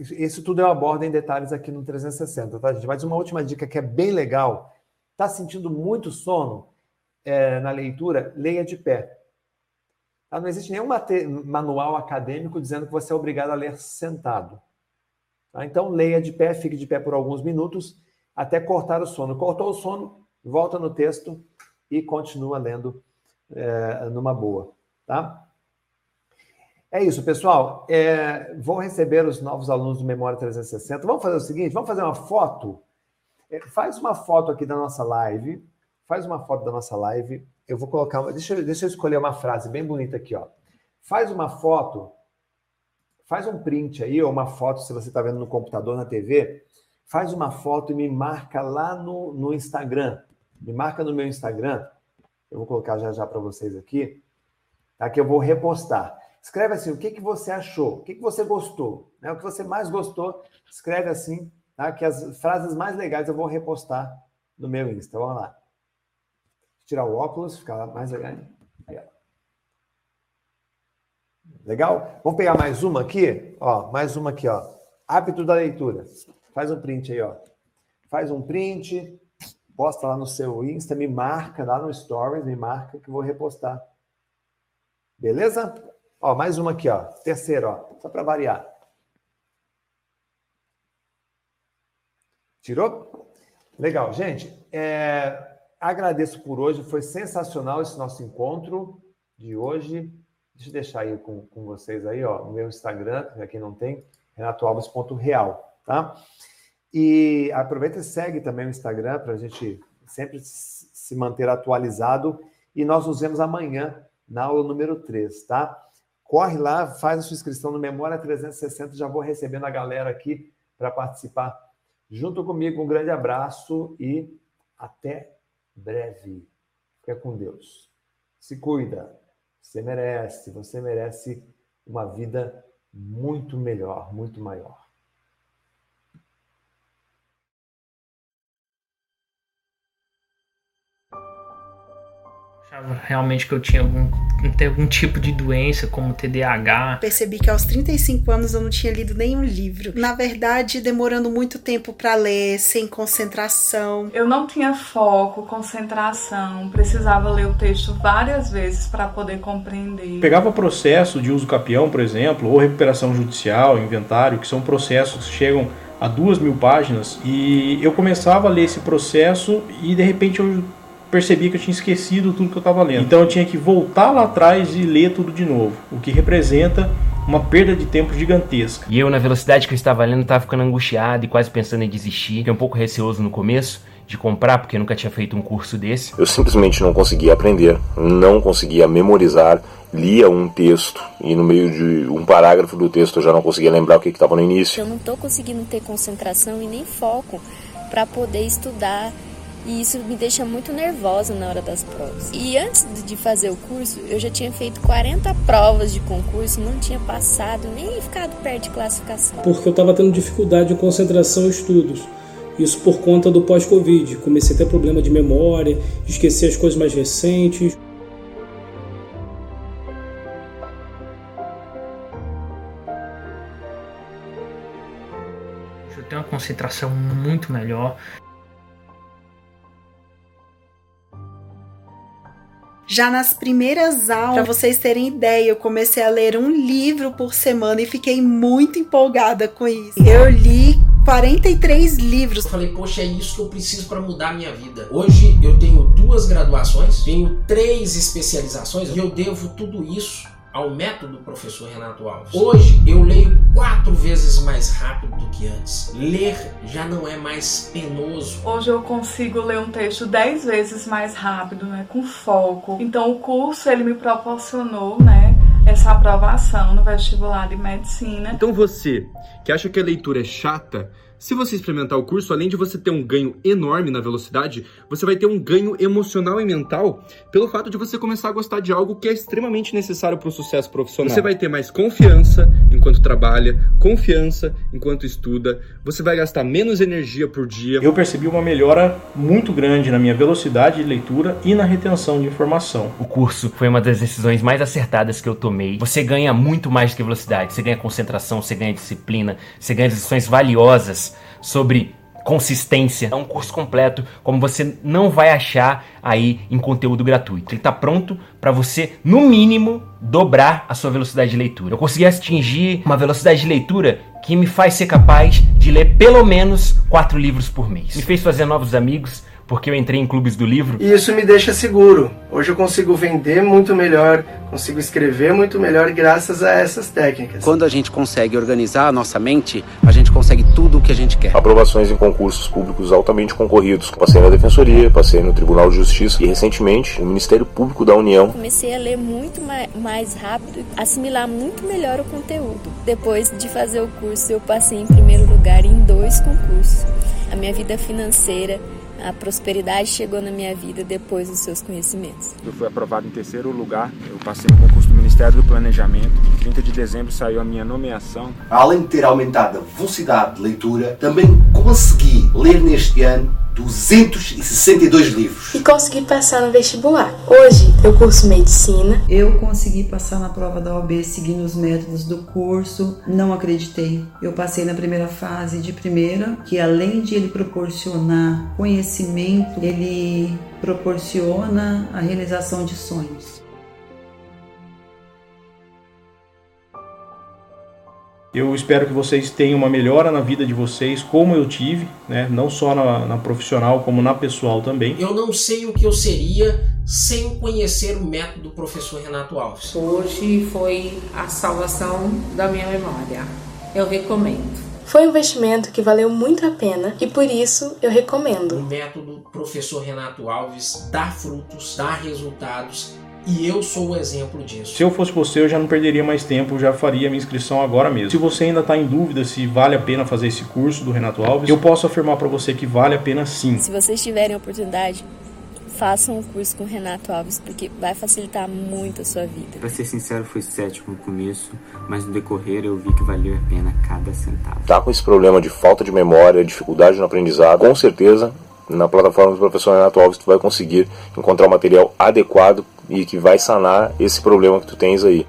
isso tudo eu abordo em detalhes aqui no 360, tá, gente? Mas uma última dica que é bem legal, está sentindo muito sono é, na leitura, leia de pé. Tá? Não existe nenhum manual acadêmico dizendo que você é obrigado a ler sentado. Tá? Então, leia de pé, fique de pé por alguns minutos até cortar o sono. Cortou o sono, volta no texto e continua lendo é, numa boa, tá? É isso, pessoal. É, vou receber os novos alunos do Memória 360. Vamos fazer o seguinte: vamos fazer uma foto. É, faz uma foto aqui da nossa live. Faz uma foto da nossa live. Eu vou colocar. Uma, deixa, deixa eu escolher uma frase bem bonita aqui, ó. Faz uma foto. Faz um print aí, ou uma foto, se você está vendo no computador, na TV. Faz uma foto e me marca lá no, no Instagram me marca no meu Instagram, eu vou colocar já já para vocês aqui, tá? que eu vou repostar. Escreve assim, o que, que você achou, o que, que você gostou, né? o que você mais gostou, escreve assim, tá? que as frases mais legais eu vou repostar no meu Insta. Vamos lá. Tirar o óculos, ficar mais legal. Legal? Vamos pegar mais uma aqui? Ó, mais uma aqui, ó. Hábito da leitura. Faz um print aí, ó. Faz um print, posta lá no seu Insta, me marca lá no Stories, me marca que eu vou repostar. Beleza? Ó, mais uma aqui, ó. Terceira, ó. Só para variar. Tirou? Legal, gente. É, agradeço por hoje. Foi sensacional esse nosso encontro de hoje. Deixa eu deixar aí com, com vocês aí, ó, no meu Instagram, para quem não tem, renatoalves.real, tá? E aproveita e segue também o Instagram para a gente sempre se manter atualizado. E nós nos vemos amanhã na aula número 3, tá? Corre lá, faz a sua inscrição no Memória 360. Já vou recebendo a galera aqui para participar junto comigo. Um grande abraço e até breve. Fica com Deus. Se cuida. Você merece, você merece uma vida muito melhor, muito maior. achava realmente que eu tinha algum, algum tipo de doença, como TDAH. Percebi que aos 35 anos eu não tinha lido nenhum livro. Na verdade, demorando muito tempo para ler, sem concentração. Eu não tinha foco, concentração, precisava ler o texto várias vezes para poder compreender. Pegava processo de uso capião, por exemplo, ou recuperação judicial, inventário, que são processos que chegam a duas mil páginas, e eu começava a ler esse processo e de repente eu percebi que eu tinha esquecido tudo que eu estava lendo. Então eu tinha que voltar lá atrás e ler tudo de novo, o que representa uma perda de tempo gigantesca. E eu, na velocidade que eu estava lendo, estava ficando angustiado e quase pensando em desistir. Fiquei um pouco receoso no começo de comprar, porque eu nunca tinha feito um curso desse. Eu simplesmente não conseguia aprender, não conseguia memorizar, lia um texto e no meio de um parágrafo do texto eu já não conseguia lembrar o que estava no início. Eu não estou conseguindo ter concentração e nem foco para poder estudar e isso me deixa muito nervosa na hora das provas. E antes de fazer o curso, eu já tinha feito 40 provas de concurso, não tinha passado nem ficado perto de classificação. Porque eu estava tendo dificuldade de concentração e estudos. Isso por conta do pós-Covid. Comecei a ter problema de memória, esquecer as coisas mais recentes. Eu tenho uma concentração muito melhor. Já nas primeiras aulas, para vocês terem ideia, eu comecei a ler um livro por semana e fiquei muito empolgada com isso. Eu li 43 livros. Eu falei, poxa, é isso que eu preciso para mudar a minha vida. Hoje eu tenho duas graduações, tenho três especializações e eu devo tudo isso ao método professor Renato Alves. Hoje eu leio quatro vezes mais rápido do que antes. Ler já não é mais penoso. Hoje eu consigo ler um texto dez vezes mais rápido, né, com foco. Então o curso ele me proporcionou, né, essa aprovação no vestibular de medicina. Então você que acha que a leitura é chata, se você experimentar o curso, além de você ter um ganho enorme na velocidade, você vai ter um ganho emocional e mental pelo fato de você começar a gostar de algo que é extremamente necessário para o sucesso profissional. Você vai ter mais confiança enquanto trabalha, confiança enquanto estuda, você vai gastar menos energia por dia. Eu percebi uma melhora muito grande na minha velocidade de leitura e na retenção de informação. O curso foi uma das decisões mais acertadas que eu tomei. Você ganha muito mais do que velocidade, você ganha concentração, você ganha disciplina, você ganha lições valiosas sobre consistência. É um curso completo, como você não vai achar aí em conteúdo gratuito. Ele está pronto para você, no mínimo, dobrar a sua velocidade de leitura. Eu consegui atingir uma velocidade de leitura que me faz ser capaz de ler pelo menos quatro livros por mês. Me fez fazer novos amigos, porque eu entrei em clubes do livro. E isso me deixa seguro. Hoje eu consigo vender muito melhor, consigo escrever muito melhor graças a essas técnicas. Quando a gente consegue organizar a nossa mente, a gente consegue tudo o que a gente quer. Aprovações em concursos públicos altamente concorridos. Passei na Defensoria, passei no Tribunal de Justiça e recentemente no Ministério Público da União. Comecei a ler muito mais rápido e assimilar muito melhor o conteúdo. Depois de fazer o curso, eu passei em primeiro lugar em dois concursos. A minha vida financeira a prosperidade chegou na minha vida depois dos seus conhecimentos. Eu fui aprovado em terceiro lugar, eu passei no concurso do Ministério do Planejamento. Em 30 de dezembro saiu a minha nomeação. Além de ter aumentado a velocidade de leitura, também consegui ler neste ano 262 livros. E consegui passar no vestibular. Hoje eu curso medicina. Eu consegui passar na prova da OAB seguindo os métodos do curso. Não acreditei. Eu passei na primeira fase de primeira, que além de ele proporcionar conhecimento, ele proporciona a realização de sonhos. Eu espero que vocês tenham uma melhora na vida de vocês, como eu tive, né? não só na, na, profissional, como na pessoal também. Eu não sei o que eu seria sem conhecer o método do professor Renato Alves. Hoje foi a salvação da minha memória. Eu recomendo. Foi um investimento que valeu muito a pena e por isso eu recomendo. O método professor Renato Alves dá frutos, dá resultados e eu sou o exemplo disso. Se eu fosse você, eu já não perderia mais tempo, já faria minha inscrição agora mesmo. Se você ainda está em dúvida se vale a pena fazer esse curso do Renato Alves, eu posso afirmar para você que vale a pena sim. Se vocês tiverem a oportunidade, façam o curso com o Renato Alves, porque vai facilitar muito a sua vida. Para ser sincero, fui cético no começo, mas no decorrer eu vi que valeu a pena cada centavo. Tá com esse problema de falta de memória, dificuldade no aprendizado, com certeza na plataforma do professor Renato Alves tu vai conseguir encontrar o material adequado e que vai sanar esse problema que tu tens aí.